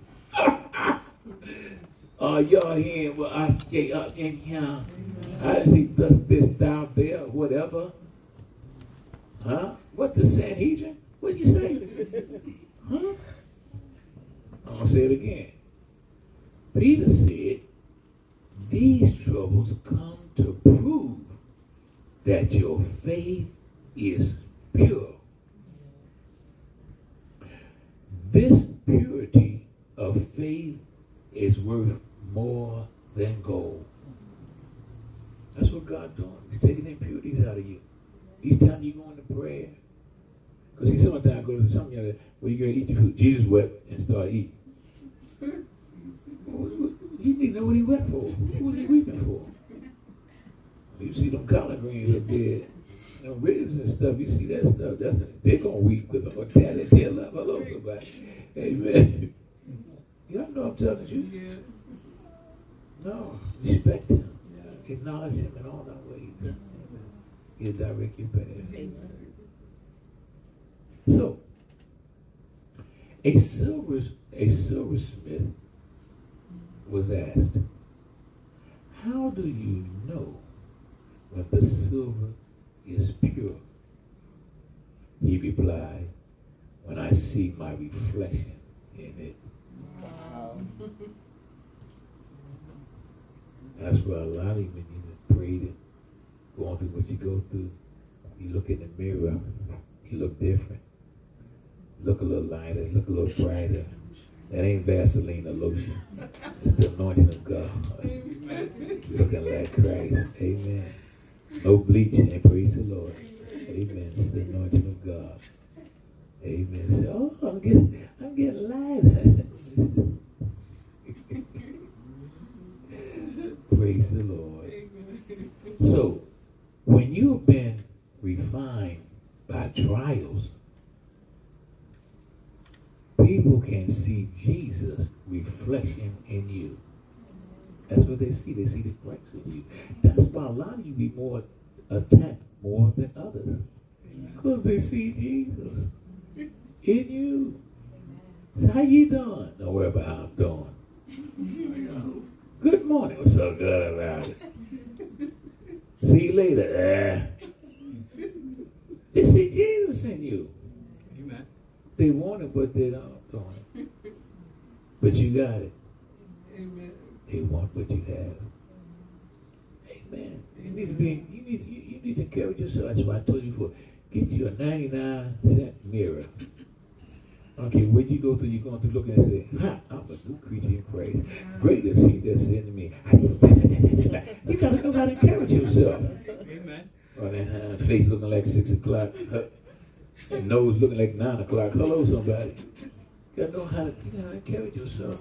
Are y'all hearing what I say up in here? I say thus this thou there, whatever. Huh? What the Sanhedrin? What'd you say? huh? I'm gonna say it again. Peter said, These troubles come to prove that your faith is pure. This purity of faith is worth more than gold. That's what God's doing. He's taking the impurities out of you. Each time you go into prayer, because see, sometimes go to something of you where you going to eat your food. Jesus wept and started eating. You didn't know what he wept for. What was he weeping for? You see them collard greens up there, know, ribs and stuff. You see that stuff. They're gonna weep with a talent tail love. Hello, somebody. Amen. Y'all know I'm telling you. Yeah. No, respect him. Yeah. Acknowledge him in all thy ways. He'll direct your path. So, a silver a silversmith was asked, "How do you know when the silver is pure?" He replied, "When I see my reflection in it." Um, That's why a lot of you, when you prayed and going through what you go through, you look in the mirror, you look different. Look a little lighter, look a little brighter. That ain't Vaseline or lotion. It's the anointing of God. Looking like Christ. Amen. No bleaching. Praise the Lord. Amen. It's the anointing of God. Amen. Oh, I'm getting, I'm getting lighter. praise the Lord. So, when you've been refined by trials, people can see Jesus reflection in you. That's what they see. They see the Christ in you. That's why a lot of you be more attacked more than others. Because they see Jesus in you. So how you doing? Don't worry about how I'm doing. Good morning. What's so good about it? See you later. Uh, they see Jesus in you. Amen. They want it, but they don't. don't. But you got it. Amen. They want what you have. Amen. You need to be. You need. You, you need to encourage yourself. That's why I told you before. Get you a ninety-nine cent mirror. I don't care where you go through. You're going through look and say, "Ha! I'm a new creature in Christ. Great is He that's in me." You gotta know how to encourage yourself. Amen. Or that uh, face looking like six o'clock, uh, and nose looking like nine o'clock. Hello, somebody. You gotta know how to, you know, how to encourage yourself.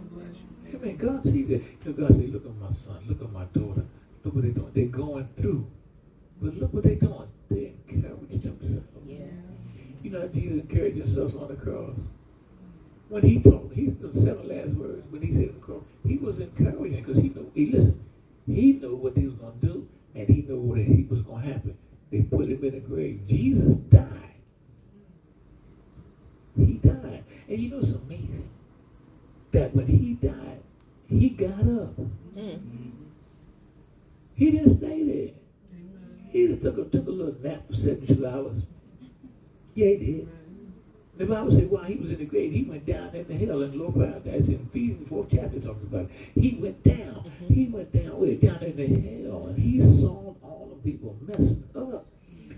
Amen. God sees it. You know, God says, look at my son, look at my daughter. Look what they're doing. They're going through. But look what they're doing. They encourage themselves. Yeah. You know how Jesus encouraged himself on the cross? When he told, he the seven last words, when he said the cross, he was encouraging because he knew, he listened, he knew what he was going to do and he knew what he was going to happen. They put him in the grave. Jesus died. He died. And you know it's amazing that when he died, he got up. Mm-hmm. He didn't stay there. He just took a, took a little nap for 72 hours. Yeah, he did. The Bible said while he was in the grave, he went down into hell in low paradise. In Ephesians, the fourth chapter, talks about it. He went down. Mm-hmm. He went down, way down into hell, and he saw all the people messed up.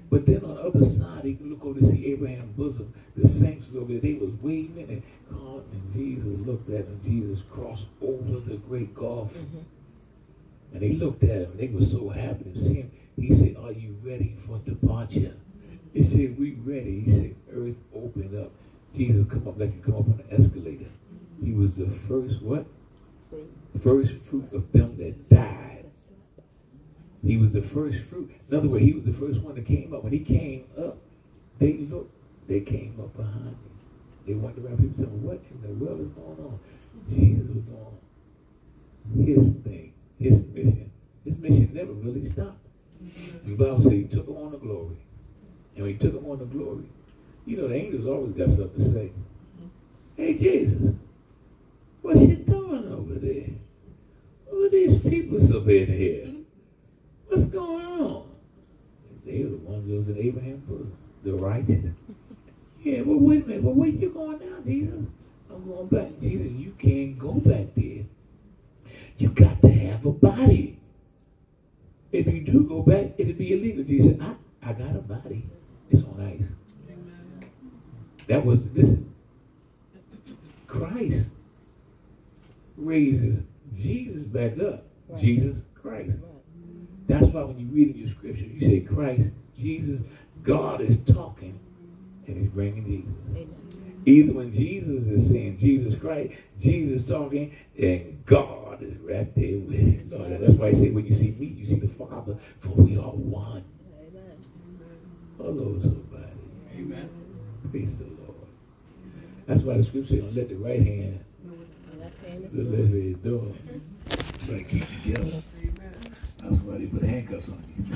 But then on the other side, he could look over to see Abraham's bosom. The saints was over there. They was waving and calling, and Jesus looked at him. Jesus crossed over the great gulf. Mm-hmm. And they looked at him, they were so happy to see him. He said, Are you ready for departure? He said, We ready. He said, Earth opened up. Jesus come up like you come up on an escalator. He was the first what? First fruit of them that died. He was the first fruit. In other words, he was the first one that came up. When he came up, they looked, they came up behind him. They wondered around people saying, What in the world is going on? Jesus was doing his thing, his mission. His mission never really stopped. The Bible says he took on the glory. And he took him on the glory, you know, the angels always got something to say. Mm-hmm. Hey, Jesus, what you doing over there? Who are these people up in here? Mm-hmm. What's going on? They were the ones that was in Abraham's bosom, the righteous. Yeah, well, wait a minute. Well, where you going now, Jesus? I'm going back. Jesus, you can't go back there. You got to have a body. If you do go back, it'll be illegal. Jesus I, I got a body. It's on ice. That was, listen, Christ raises Jesus back up. Jesus Christ. That's why when you read in your scripture, you say Christ, Jesus, God is talking and he's bringing Jesus. Either when Jesus is saying Jesus Christ, Jesus talking, and God is right there with him. Lord, that's why he said, when you see me, you see the Father, for we are one. Hello, somebody. Amen. Praise the Lord. That's why the scripture says, don't let the right hand the left hand do But keep together. That's why they put handcuffs on you.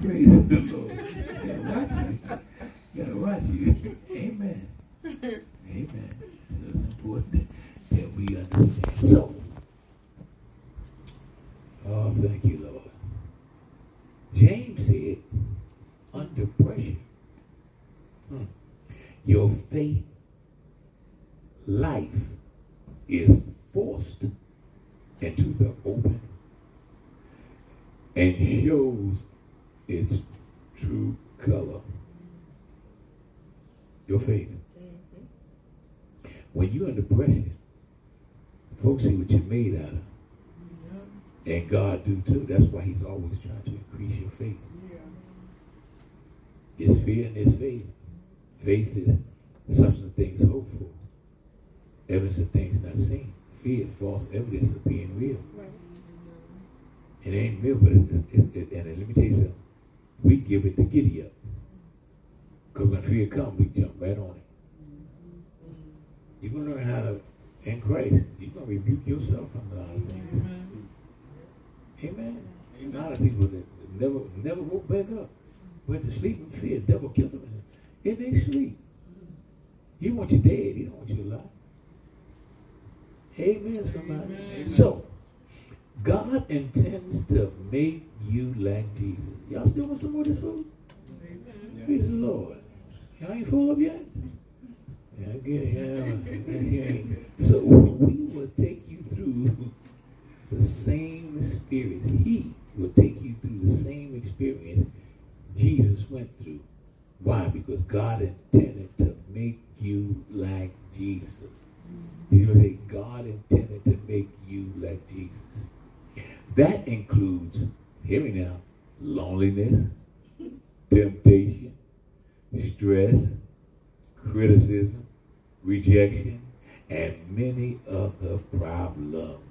Praise the Lord. You gotta watch you. You gotta watch you. Amen. Amen. So it's important that we understand. So, oh, thank you, Lord. James said, under pressure, hmm, your faith life is forced into the open and shows its true color. Your faith. When you're under pressure, folks see what you're made out of. And God do too. That's why he's always trying to increase your faith. It's fear and it's faith. Faith is substance of things hoped for, evidence of things not seen. Fear is false evidence of being real. Right. It ain't real, but it, it, it, and let me tell you something. We give it the giddy up. Because when fear comes, we jump right on it. You're going to learn how to, in Christ, you're going to rebuke yourself from a lot of things. Mm-hmm. Amen. A lot of people that never never woke back up. Went to sleep in fear. Devil killed them in, their sleep. He want you dead. He don't want you alive. Amen, somebody. Amen. So, God intends to make you like Jesus. Y'all still want some more of this food? Praise the Lord. Y'all ain't full up yet? Yeah, I get it. Yeah, yeah. So we will take you through the same spirit. He will take you through the same experience Jesus went through. Why? Because God intended to make you like Jesus. Going to say, God intended to make you like Jesus. That includes, hear me now, loneliness, temptation, stress, criticism, rejection, and many other problems.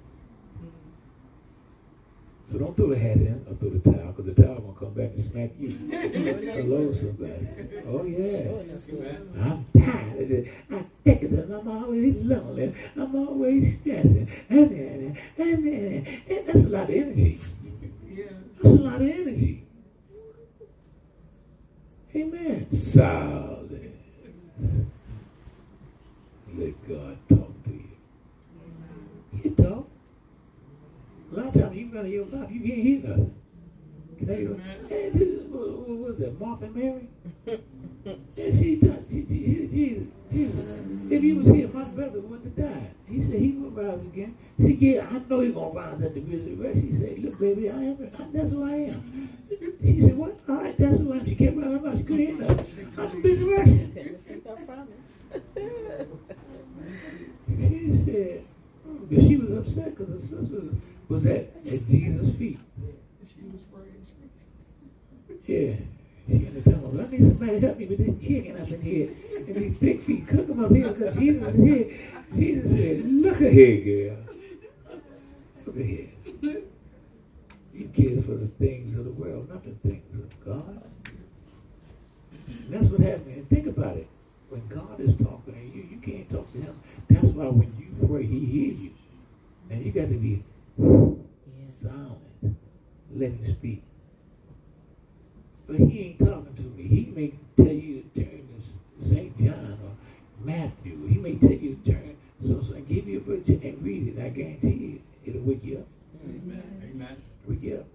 So don't throw the hat in or throw the towel, because the towel gonna come back and smack you. Hello, somebody. Oh yeah. Oh, I'm tired of it. I'm sick of it. I'm always lonely. I'm always stressing. And then, and then, and that's a lot of energy. Yeah. That's a lot of energy. Amen. Solid. Let God talk to you. He talk. A lot of times you run your mouth, you can't hear nothing. Hear? Hey, this what, what was that? Martha and Mary? Yeah, she done. She, she, she, Jesus, Jesus. If you was here, my brother wouldn't have died. He said he will rise again. He said, yeah, I know he's gonna rise at the resurrection. He said, look, baby, I am. I, that's who I am. She said, what? All right, that's who I am. She kept running mouth. She couldn't hear nothing. I'm the resurrection. Couldn't receive our promise. She said, because she was upset because her sister was at, at Jesus' feet. Yeah. She in the tunnel. I need somebody to help me with this chicken up in here. And these big feet, cook them up here because Jesus is here. Jesus said, look at here, girl. Look at here. You cares for the things of the world, not the things of God. And that's what happened. And think about it. When God is talking to you, you can't talk to him. That's why when you pray, he hears you. And you got to be silent. Let him speak. But he ain't talking to me. He may tell you to turn to St. John or Matthew. He may tell you to turn so so and give you a verse and read it. I guarantee you, it'll wake you up. Amen. Amen. Wake you up.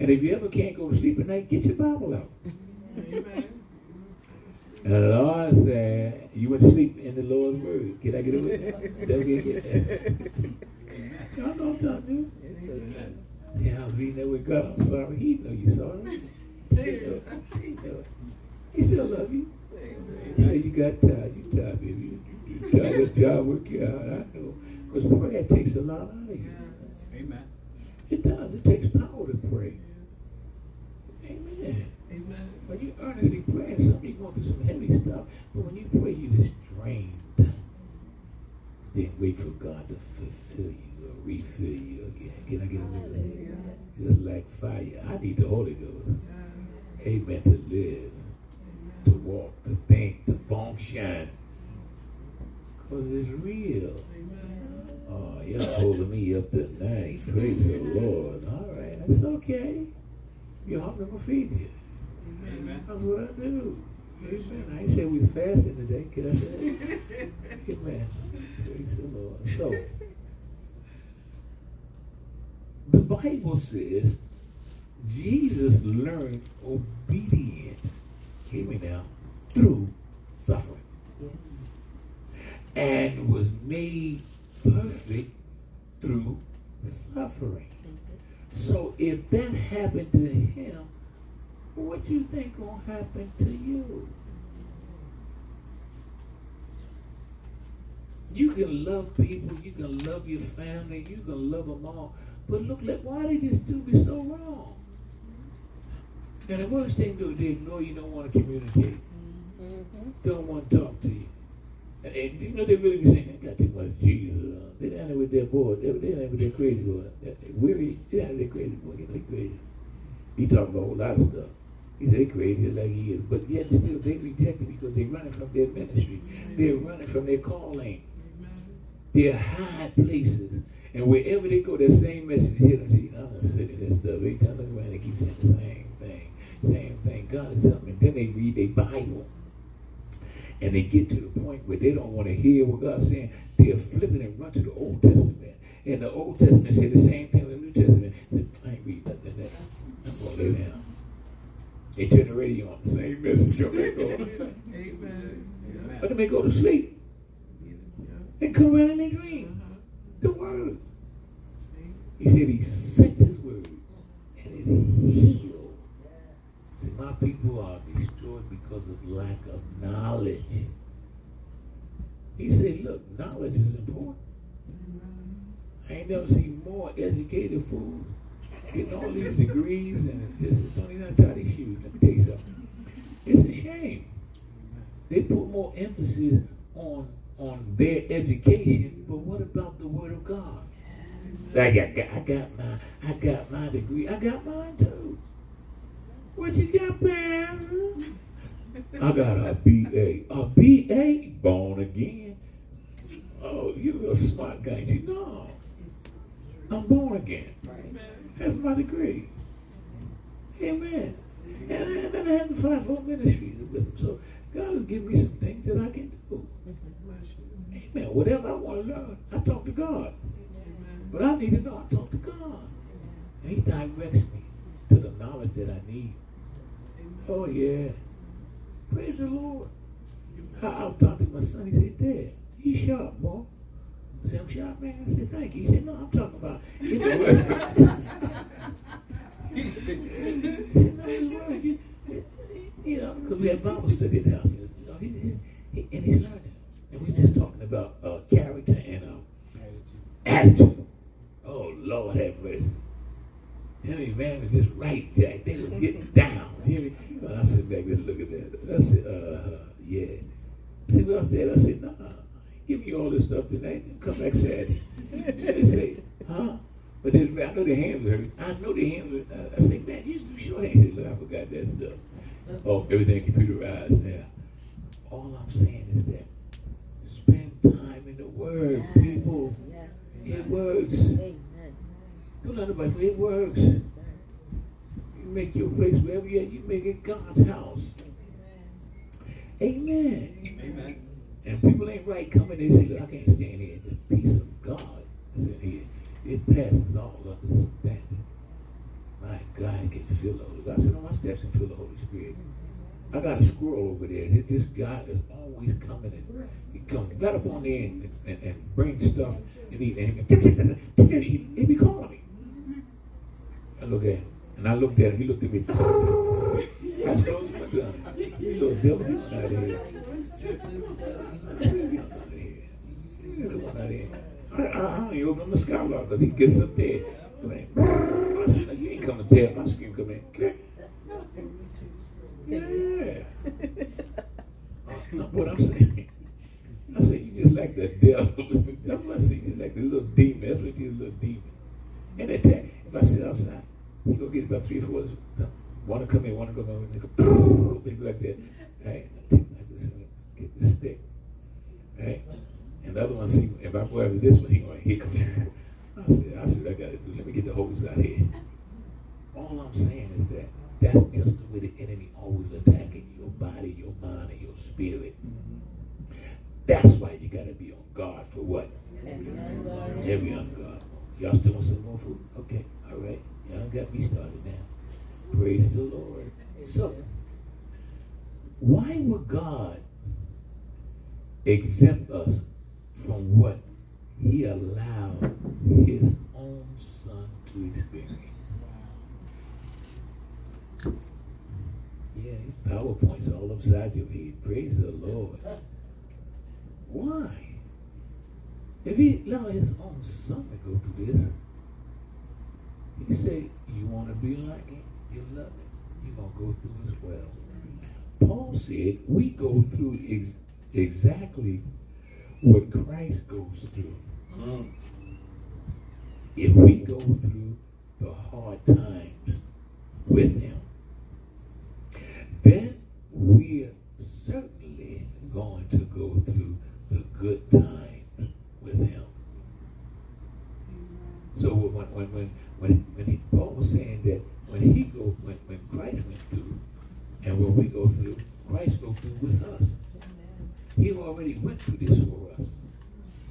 And if you ever can't go to sleep at night, get your Bible out. Amen. And the Lord said, you went to sleep in the Lord's word. Can I get that? Don't get it. Y'all know what I'm. Yeah, I reading that with God. I'm sorry. He know you sorry. He know, he know it. He still love you. Say you got tired. You tired, baby. You, you, you tired. That job work you out. I know. Because prayer takes a lot out of you. Amen. It does. It takes power to pray. Amen. Amen. When you earnestly pray, some of you going through some heavy stuff, but when you pray, you just drained. Then wait for God to fulfill you refill you again. Can I get a witness? Just like fire. I need the Holy Ghost. Amen. To live, to walk, to think, to function. Because it's real. Oh, you're holding me up tonight. Praise the Lord. All right. That's okay. You're hungry, going feed you. Amen. That's what I do. Amen. I ain't say we was fasting today. Can I say? Amen. Praise the Lord. So, the Bible says Jesus learned obedience. Hear me now. Through suffering. And was made perfect through suffering. So if that happened to him, what you think gonna happen to you? You can love people, you can love your family, you can love them all, But look, like, why they just do me so wrong? And the worst thing do, they ignore you, don't want to communicate, Mm-hmm. don't want to talk to you. And, and you know they really be saying, they got too much Jesus. Uh, they down there with their boy, they, they down there with their crazy boy. That- Weary, they down there with their crazy boy, you know, he crazy. He talk about a whole lot of stuff. He say crazy like he is, but yet still they reject it because they're running from their ministry. They're running from their calling. They're high places. And wherever they go, that same message hit them. See, I'm not saying that stuff. Every time I look around, they keep saying the same thing. Same thing. God is helping. Then they read their Bible. And they get to the point where they don't want to hear what God's saying. They're flipping and run to the Old Testament. And the Old Testament said the same thing with the New Testament. I ain't read nothing there. I'm going to lay down. They turn the radio on. The same message. Don't they go? Amen. But then they go to sleep. And come around in their dream. The Word. He said he sent his word and it healed. See, my people are destroyed because of lack of knowledge. He said, look, knowledge is important. I ain't never seen more educated fools getting all these degrees and just don't even tie their shoes. Let me tell you something. It's a shame. They put more emphasis on on their education, but what about the word of God? I got, I got my, I got my degree. I got mine too. What you got, man? I got a BA. A BA? Born again. Oh, you a smart guy, you? know, I'm born again. That's my degree. Amen. And, then I have the fivefold ministries with them. So God has given me some things that I can do. Amen. Whatever I want to learn, I talk to God. Amen. But I need to know I talk to God. And He directs me to the knowledge that I need. Oh, yeah. Praise the Lord. I, I was talking to my son. He said, Dad, you sharp, boy. I said, I'm sharp, man. I said, thank you. He said, no, I'm talking about in the word. he said, no, in the word. You, you know, because we had Bible study at the house. You know, he, he, he- and he's learning. And we just talking about uh, character and uh, attitude. Oh, Lord have mercy. Henry man was just right, Jack. They was getting down. Hear me? Well, I sit back and look at that. I said, uh, yeah. I said, what else did? I said, nah, I ain't giving you all this stuff tonight. Come back Saturday. they say, huh? But then, I know their hands hurt. I know their hands hurt. I, I say, man, you do shorthand. Look, I forgot that stuff. Oh, everything computerized now. All I'm saying is that spend time in the Word, people. Yeah. It works. Amen. Don't let nobody say it works. You make your place wherever you're at, you make it God's house. Amen. Amen. And people ain't right coming in and say, look, I can't stand here. The peace of God is in here. It passes all understanding. My God, I can feel the Holy God. I said, on my steps and feel the Holy Spirit. I got a squirrel over there. This- This guy is always coming in. He comes up on there and, and, and brings stuff and he, and he, he, he be calling me. I look at him. And I looked at him. He looked at me. I closed my gun. You little devil, he's out here. Of here. Out of here. I, don't even open my skylock because he gets up there. I said, you ain't coming there. My screen come in. Yeah. That's what I'm saying. I said, you just like the devil. That's what I say. You like the little demon. That's what you little demon. And at that, if I sit outside, you go get about three or four. One to uh, come in, to go in. They go, they go like that. Right? I take like this and get the stick. Right? And the other one see if I go after this one, he gonna hit come. I said, I said, I gotta do. Let me get the hose out here. All I'm saying is that that's just the way the enemy always attacking your body, your mind, and your spirit. That's why you gotta be on guard for what? Every on guard. Y'all still want some more food? Okay, all right. Y'all got me started now. Praise the Lord. So, why would God exempt us from what He allowed His own Son to experience? Yeah, these PowerPoints all upside your head. Praise the Lord. Why? If he allowed his own son to go through this, He said, you want to be like him, you love him, you're going to go through as well. Paul said, we go through ex- exactly what Christ goes through. If we go through the hard times with him, then we're certainly going to go through good times with him. So when when when when, when he, Paul was saying that when he go when, when Christ went through and when we go through, Christ go through with us. He already went through this for us.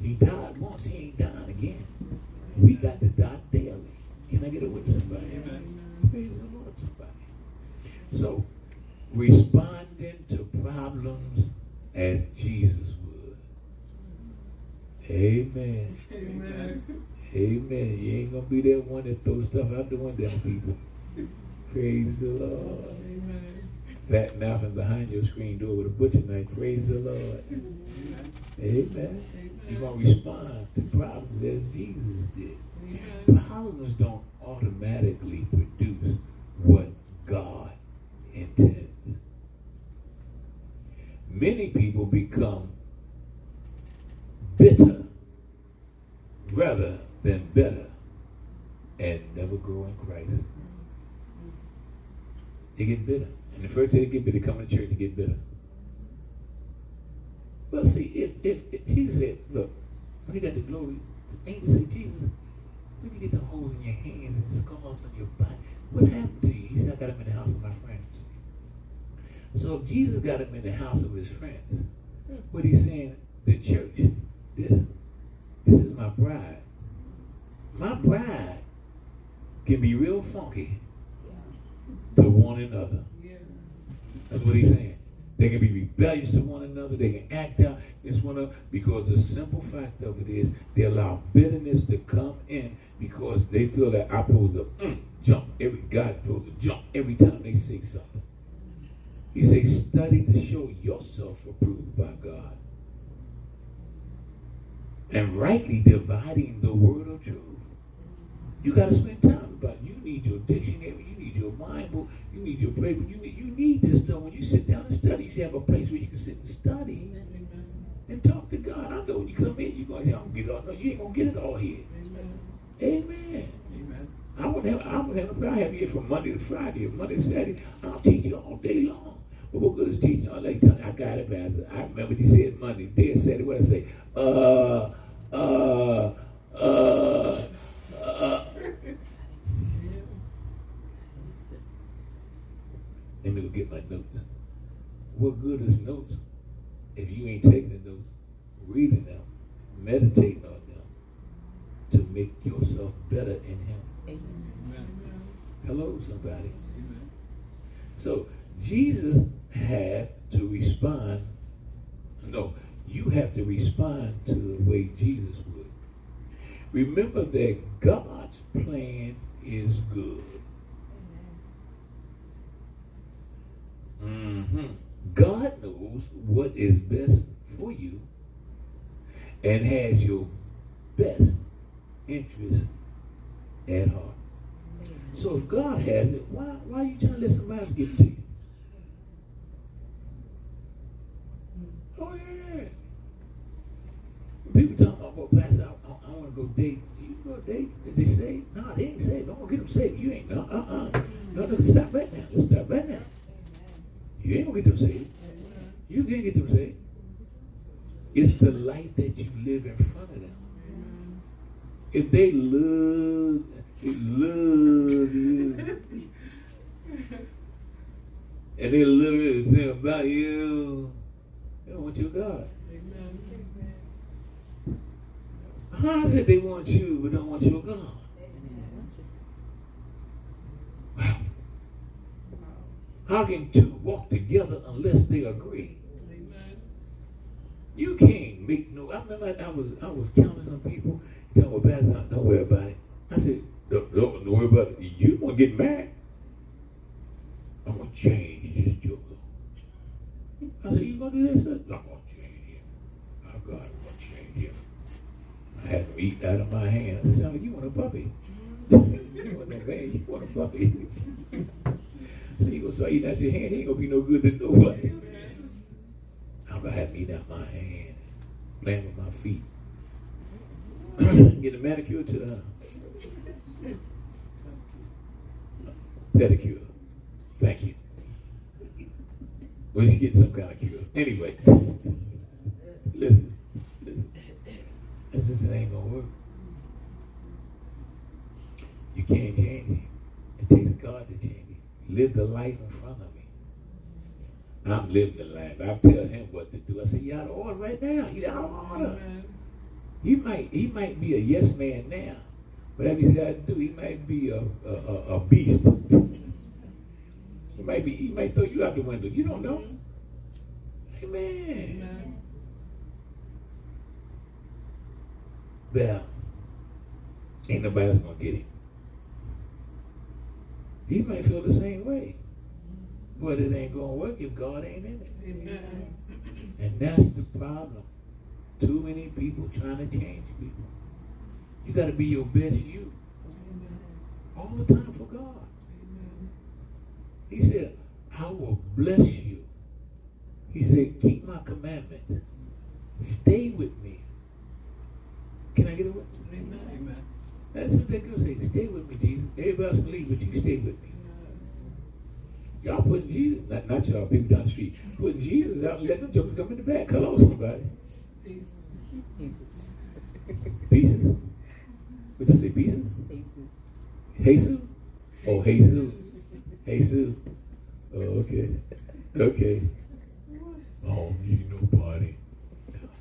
He died once, he ain't dying again. We got to die daily. Can I get a witness, somebody? Amen. Praise the Lord, somebody. So, responding to problems as Jesus. Amen. Amen. Amen. You ain't gonna be that one that throws stuff out the window people. Praise the Lord. Amen. Fat mouthing behind your screen door with a butcher knife. Praise the Lord. Amen. Amen. You're gonna respond to problems as Jesus did. Amen. Problems don't automatically produce what God intends. Many people become bitter rather than better and never grow in Christ. They get bitter. And the first day they get bitter, they come to church to get bitter. Well, see, if, if, if Jesus said, look, when you got the glory, the angel said, Jesus, when you get the holes in your hands and scars on your body, what happened to you? He said, I got them in the house of my friends. So if Jesus got him in the house of his friends, what he's saying, the church, this, this is my bride. My bride can be real funky to one another. That's what he's saying. They can be rebellious to one another. They can act out against one another because the simple fact of it is they allow bitterness to come in because they feel that I'm supposed to mm, jump every God supposed to jump every time they say something. He says, study to show yourself approved by God. And rightly dividing the word of truth. You got to spend time about it. You need your dictionary, you need your Bible, you need your paper, you need you need this stuff. When you sit down and study, you should have a place where you can sit and study and talk to God. I know when you come in, you're going to get it all. No, you ain't gonna get it all here. Amen. Amen. Amen. I would have I would have. I have you here from Monday to Friday, Monday to Saturday. I'll teach you all day long. But what good is teaching all day? I got it, Pastor. I remember you said Monday, day Saturday. What I say? Uh, uh, uh, uh. Let me go get my notes. What good is notes if you ain't taking the notes, reading them, meditating on them to make yourself better in Him? Amen. Hello, somebody. Amen. So Jesus had to respond. No, you have to respond to the way Jesus would. Remember that God's plan is good. hmm God knows what is best for you and has your best interest at heart. So if God has it, why why are you trying to let somebody else give it to you? Oh yeah. People talking about, well, Pastor, I, I, I want to go date. You go date? Did they say? No, they ain't saved. Don't gonna get them saved. You ain't. No, uh, uh. No, no, stop right now. Let's stop right now. You ain't gonna get them saved. You can't get them saved. It's the life that you live in front of them. If they love, they love you, and they love everything about you, they don't want your God. Amen. It they want you but don't want your God? How can two walk together unless they agree? You can't make no. I remember I was I was counting some people. Tell me, Pastor, don't worry about it. I said, don't, don't, worry about it. You to get married? I'm gonna change this joker. I said, you gonna do this? I'm gonna change him. I'm gonna change him. I had him eat out of my hand. Like, you want a puppy? you want no man, you want a puppy. so you gonna start eating out your hand, ain't gonna be no good to nobody. I'm gonna have me out my hand, playing with my feet. Get a manicure to uh, pedicure. Thank you. Well, you get some kind of cure. Anyway, listen. This just it ain't gonna work. You can't change him. It takes God to change him. Live the life in front of me. I'm living the life. I tell him what to do. I say, you out of order right now. You out of order. Amen. He might he might be a yes man now. Whatever he's got to do, he might be a a, a, a beast. he might be he might throw you out the window. You don't know. Mm-hmm. Amen. Amen. Well, ain't nobody else gonna get him. He might feel the same way. But it ain't gonna work if God ain't in it. Amen. And that's the problem. Too many people trying to change people. You got to be your best you all the time for God. Amen. He said, I will bless you. He said, keep my commandments. Stay with me. Can I get it with Amen. Amen. That's what that girl say. Stay with me, Jesus. Everybody else can leave, but you stay with me. Y'all putting Jesus, not, not y'all people down the street, putting Jesus out and letting them jokers come in the back. Hello, somebody. Peace. Pieces? What you say, pieces? Jesus? Oh, Jesus. Jesus. Oh, okay. Okay. Oh, you nobody.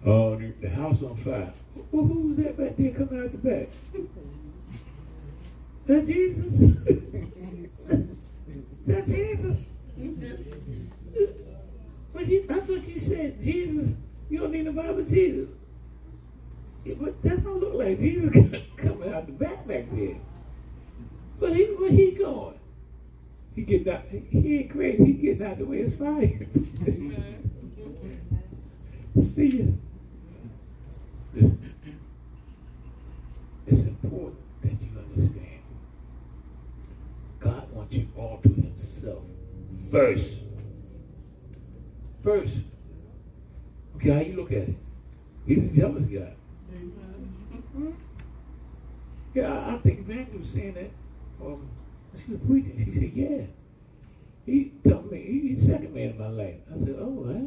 Oh, the- the house on fire. Well, who was that back there coming out the back? That Jesus? that Jesus? But you, I thought you said Jesus. You don't need nobody but Jesus. Yeah, but that don't look like Jesus coming out the back back there. But he, where he going? He getting out. He ain't crazy. He getting out the way. It's. Amen. See you. Listen, it's important that you understand. God wants you all to Himself first. First. Okay, how you look at it? He's a jealous guy. Yeah, I, I think Evangelist was saying that. Um, she was preaching. She said, "Yeah." He told me he, he's the second man in my life. I said, "Oh, huh?"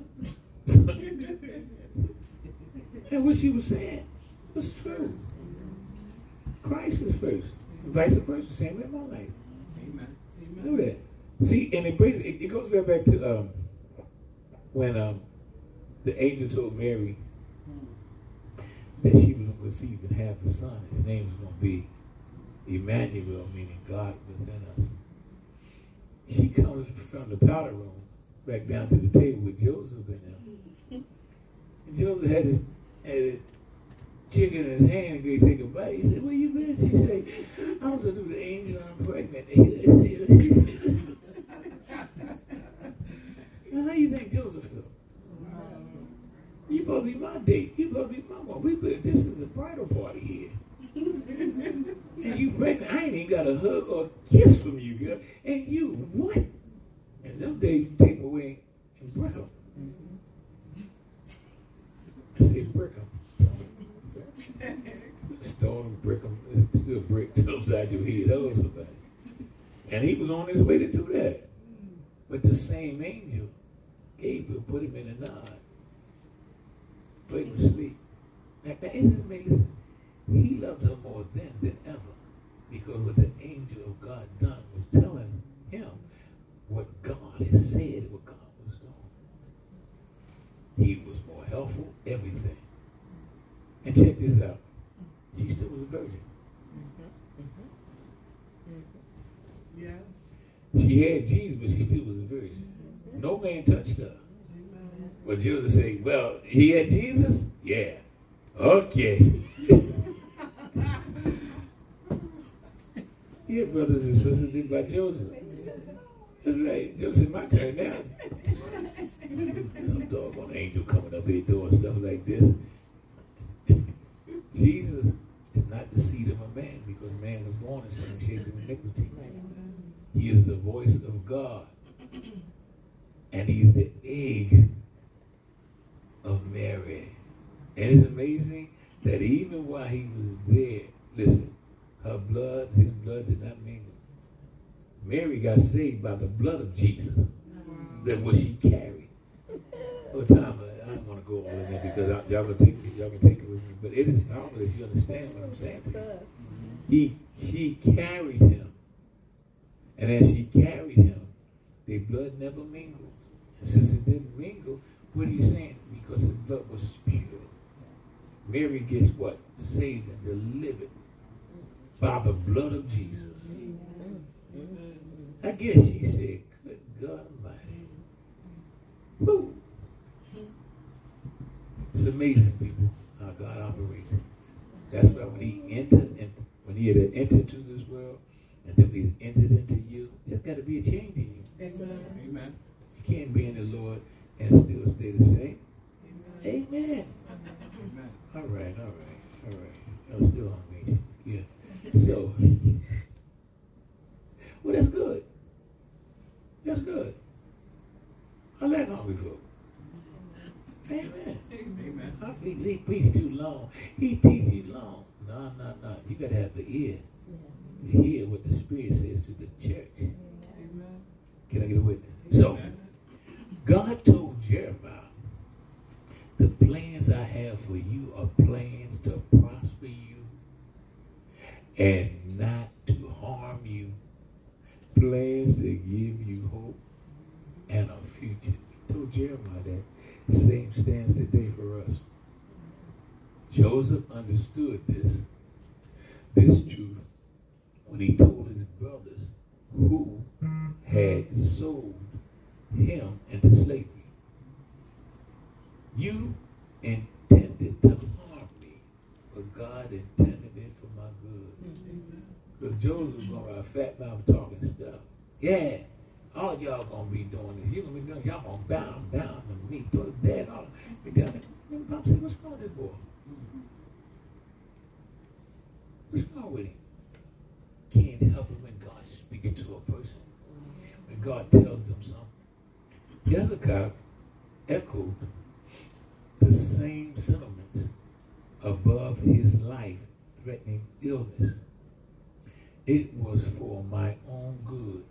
and what she was saying was true. Christ is first, vice versa. Same way in my life. Amen. Amen. Know that. See, and it brings it, it goes right back to um, when um, the angel told Mary that she was going to receive and have a son. His name was going to be Emmanuel, meaning God within us. She comes from the powder room back down to the table with Joseph and them. And Joseph had his, had his chicken in his hand and go take a bite. He said, Where you been? She said, I was going to do the angel, I'm pregnant. now, how you think Joseph felt? You supposed to be my date. You supposed to be my one. We put this is a bridal party here. and you pregnant. I ain't even got a hug or a kiss from you, girl. And you, what? And them days you take away and brick 'em. I say brick 'em. Stone brick 'em. It's still bricks upside your head. Hello, somebody. And he was on his way to do that. But the same angel, Gabriel, put him in a nod. Put him to sleep. Now, now it just made listen. He loved her more then than ever. Because what the angel of God done was telling him what God had said, what God was doing. He was more helpful, everything. And check this out. She still was a virgin. Mm-hmm. Mm-hmm. Mm-hmm. Yes. She had Jesus, but she still was a virgin. No man touched her. But Joseph said, well, he had Jesus? Yeah. Okay. yeah, brothers and sisters, did by Joseph. That's right. Joseph, my turn now. Some doggone angel coming up here doing stuff like this. Jesus is not the seed of a man, because man was born in sin and shaped in iniquity. He is the voice of God. And he's the egg of Mary. And it's amazing that even while he was there, listen, her blood, his blood did not mingle. Mary got saved by the blood of Jesus that what she carried. Oh, over time, I don't want to go all in there because I, y'all can take y'all can take it with me. But it is powerful if you understand what I'm saying. He, she carried him, and as she carried him, their blood never mingled. And since it didn't mingle, what are you saying? Because his blood was pure. Mary gets what? Saved and delivered by the blood of Jesus. I guess she said, Good God Almighty. Woo. It's amazing, people, how God operates. That's why when he entered, in, when he had entered to this world, and then he entered into you, there's got to be a change in you. Amen. You can't be in the Lord and still stay the same. Amen. Amen. All right, all right, all right. I was still hungry. Yeah. So, well, that's good. That's good. I like hungry folk. Amen. Amen. I think he preach too long. He teach too long. No, no, no. You got to have the ear to hear what the Spirit says to the church. Can I get a witness? So, God told Jeremiah, the plans I have for you are plans to prosper you and not to harm you. Plans to give you hope and a future. He told Jeremiah that. Same stands today for us. Joseph understood this, this truth when he told his brothers who had sold him into slavery. You intended to harm me, but God intended it for my good. Because Joseph was going to a fat mouth talking stuff. Yeah, all y'all to be doing this. You're going to be doing, y'all to bow down to me. To his dad, all be doing it. And Pop said, what's wrong with this boy? What's wrong with him? Can't help it when God speaks to a person. When God tells. Hezekiah echoed the same sentiments above his life threatening illness. It was for my own good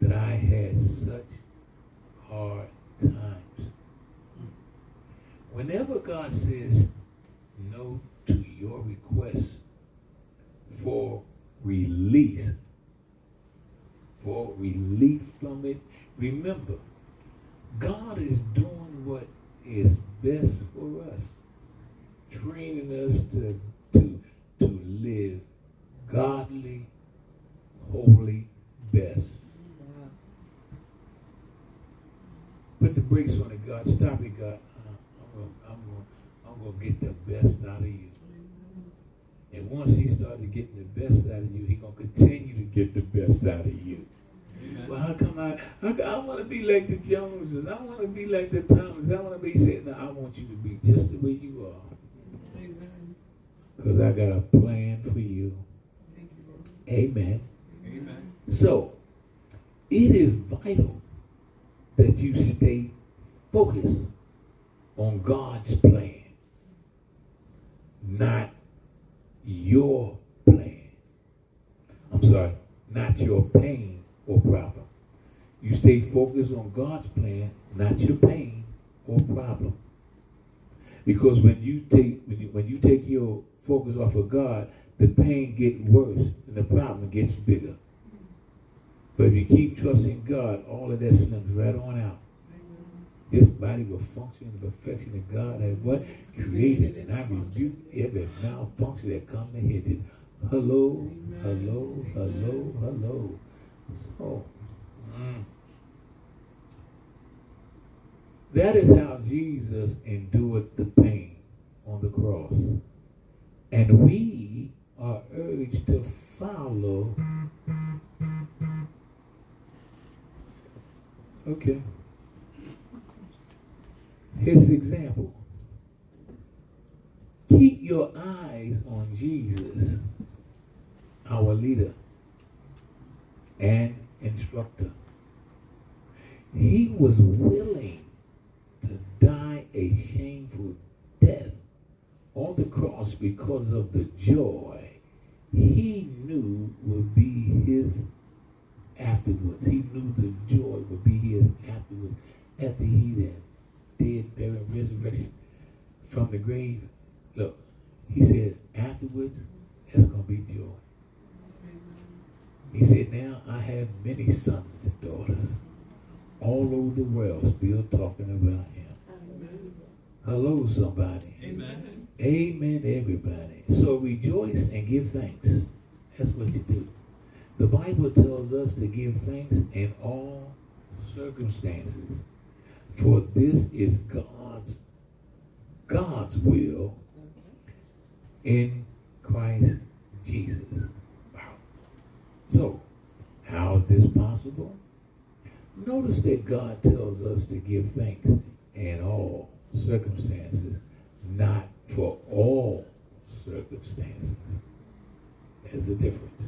that I had such hard times. Whenever God says no to your request for release, for relief from it, remember, God is doing what is best for us, training us to, to, to live godly, holy, best. Put the brakes on it, God. Stop it, God. I'm I'm gonna get the best out of you. And once He started getting the best out of you, He gonna continue to get the best out of you. Well, how come I? I, I want to be like the Joneses. I want to be like the Thomas. I want to be saying, no, I want you to be just the way you are. Because I got a plan for you. Amen. Amen. So, it is vital that you stay focused on God's plan, not your plan. I'm sorry, not your pain or problem. You stay focused on God's plan, not your pain or problem. Because when you take when you, when you take your focus off of God, the pain gets worse and the problem gets bigger. But if you keep trusting God, all of that slims right on out. This body will function in the perfection that God has what? Created. And I rebuke every malfunction that come to hit it. Hello, hello, hello, hello. So, mm. that is how Jesus endured the pain on the cross. And we are urged to follow. Okay. His example. Keep your eyes on Jesus, our leader and instructor. He was willing to die a shameful death on the cross because of the joy he knew would be his afterwards. He knew the joy would be his afterwards after he then dead, buried, resurrection from the grave. Look, he said afterwards, it's going to be joy. He said, Now I have many sons and daughters all over the world still talking about him. Hello, somebody. Amen. Amen, everybody. So rejoice and give thanks. That's what you do. The Bible tells us to give thanks in all circumstances, for this is God's God's will mm-hmm. in Christ Jesus. So, how is this possible? Notice that God tells us to give thanks in all circumstances, not for all circumstances. There's a difference.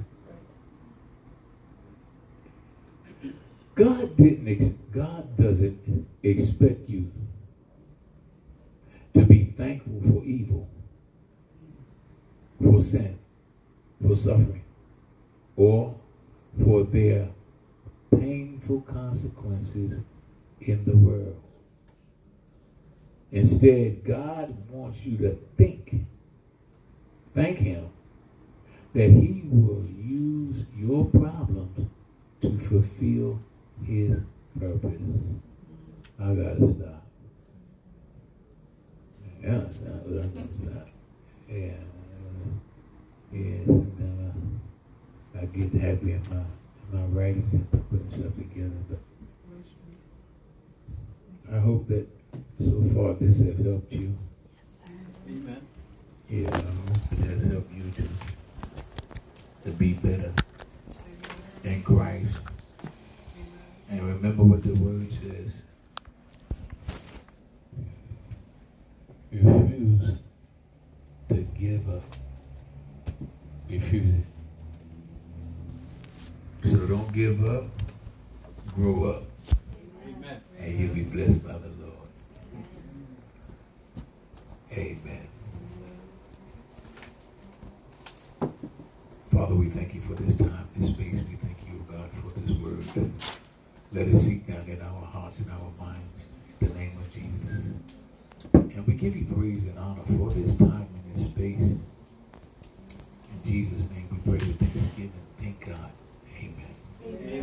God didn't. Ex- God doesn't expect you to be thankful for evil, for sin, for suffering, or for their painful consequences in the world. Instead, God wants you to think, thank Him, that He will use your problems to fulfill His purpose. I gotta stop. Yeah, stop, I gotta stop. Yeah, yeah. Sometimes I, I get happy in my in my writings and putting stuff together, but I hope that so far this has helped you. Yes, sir. Amen. Yeah, I hope it has helped you to to be better in Christ. And remember what the word says. Refuse to give up. Refuse it. So don't give up. Grow up. Amen. And you'll be blessed by the Lord. Amen. Father, we thank you for this time, this space. We thank you, God, for this word. Let it sink down in our hearts and our minds in the name of Jesus. And we give you praise and honor for this time and this space. In Jesus' name we pray with thanksgiving. Thank God.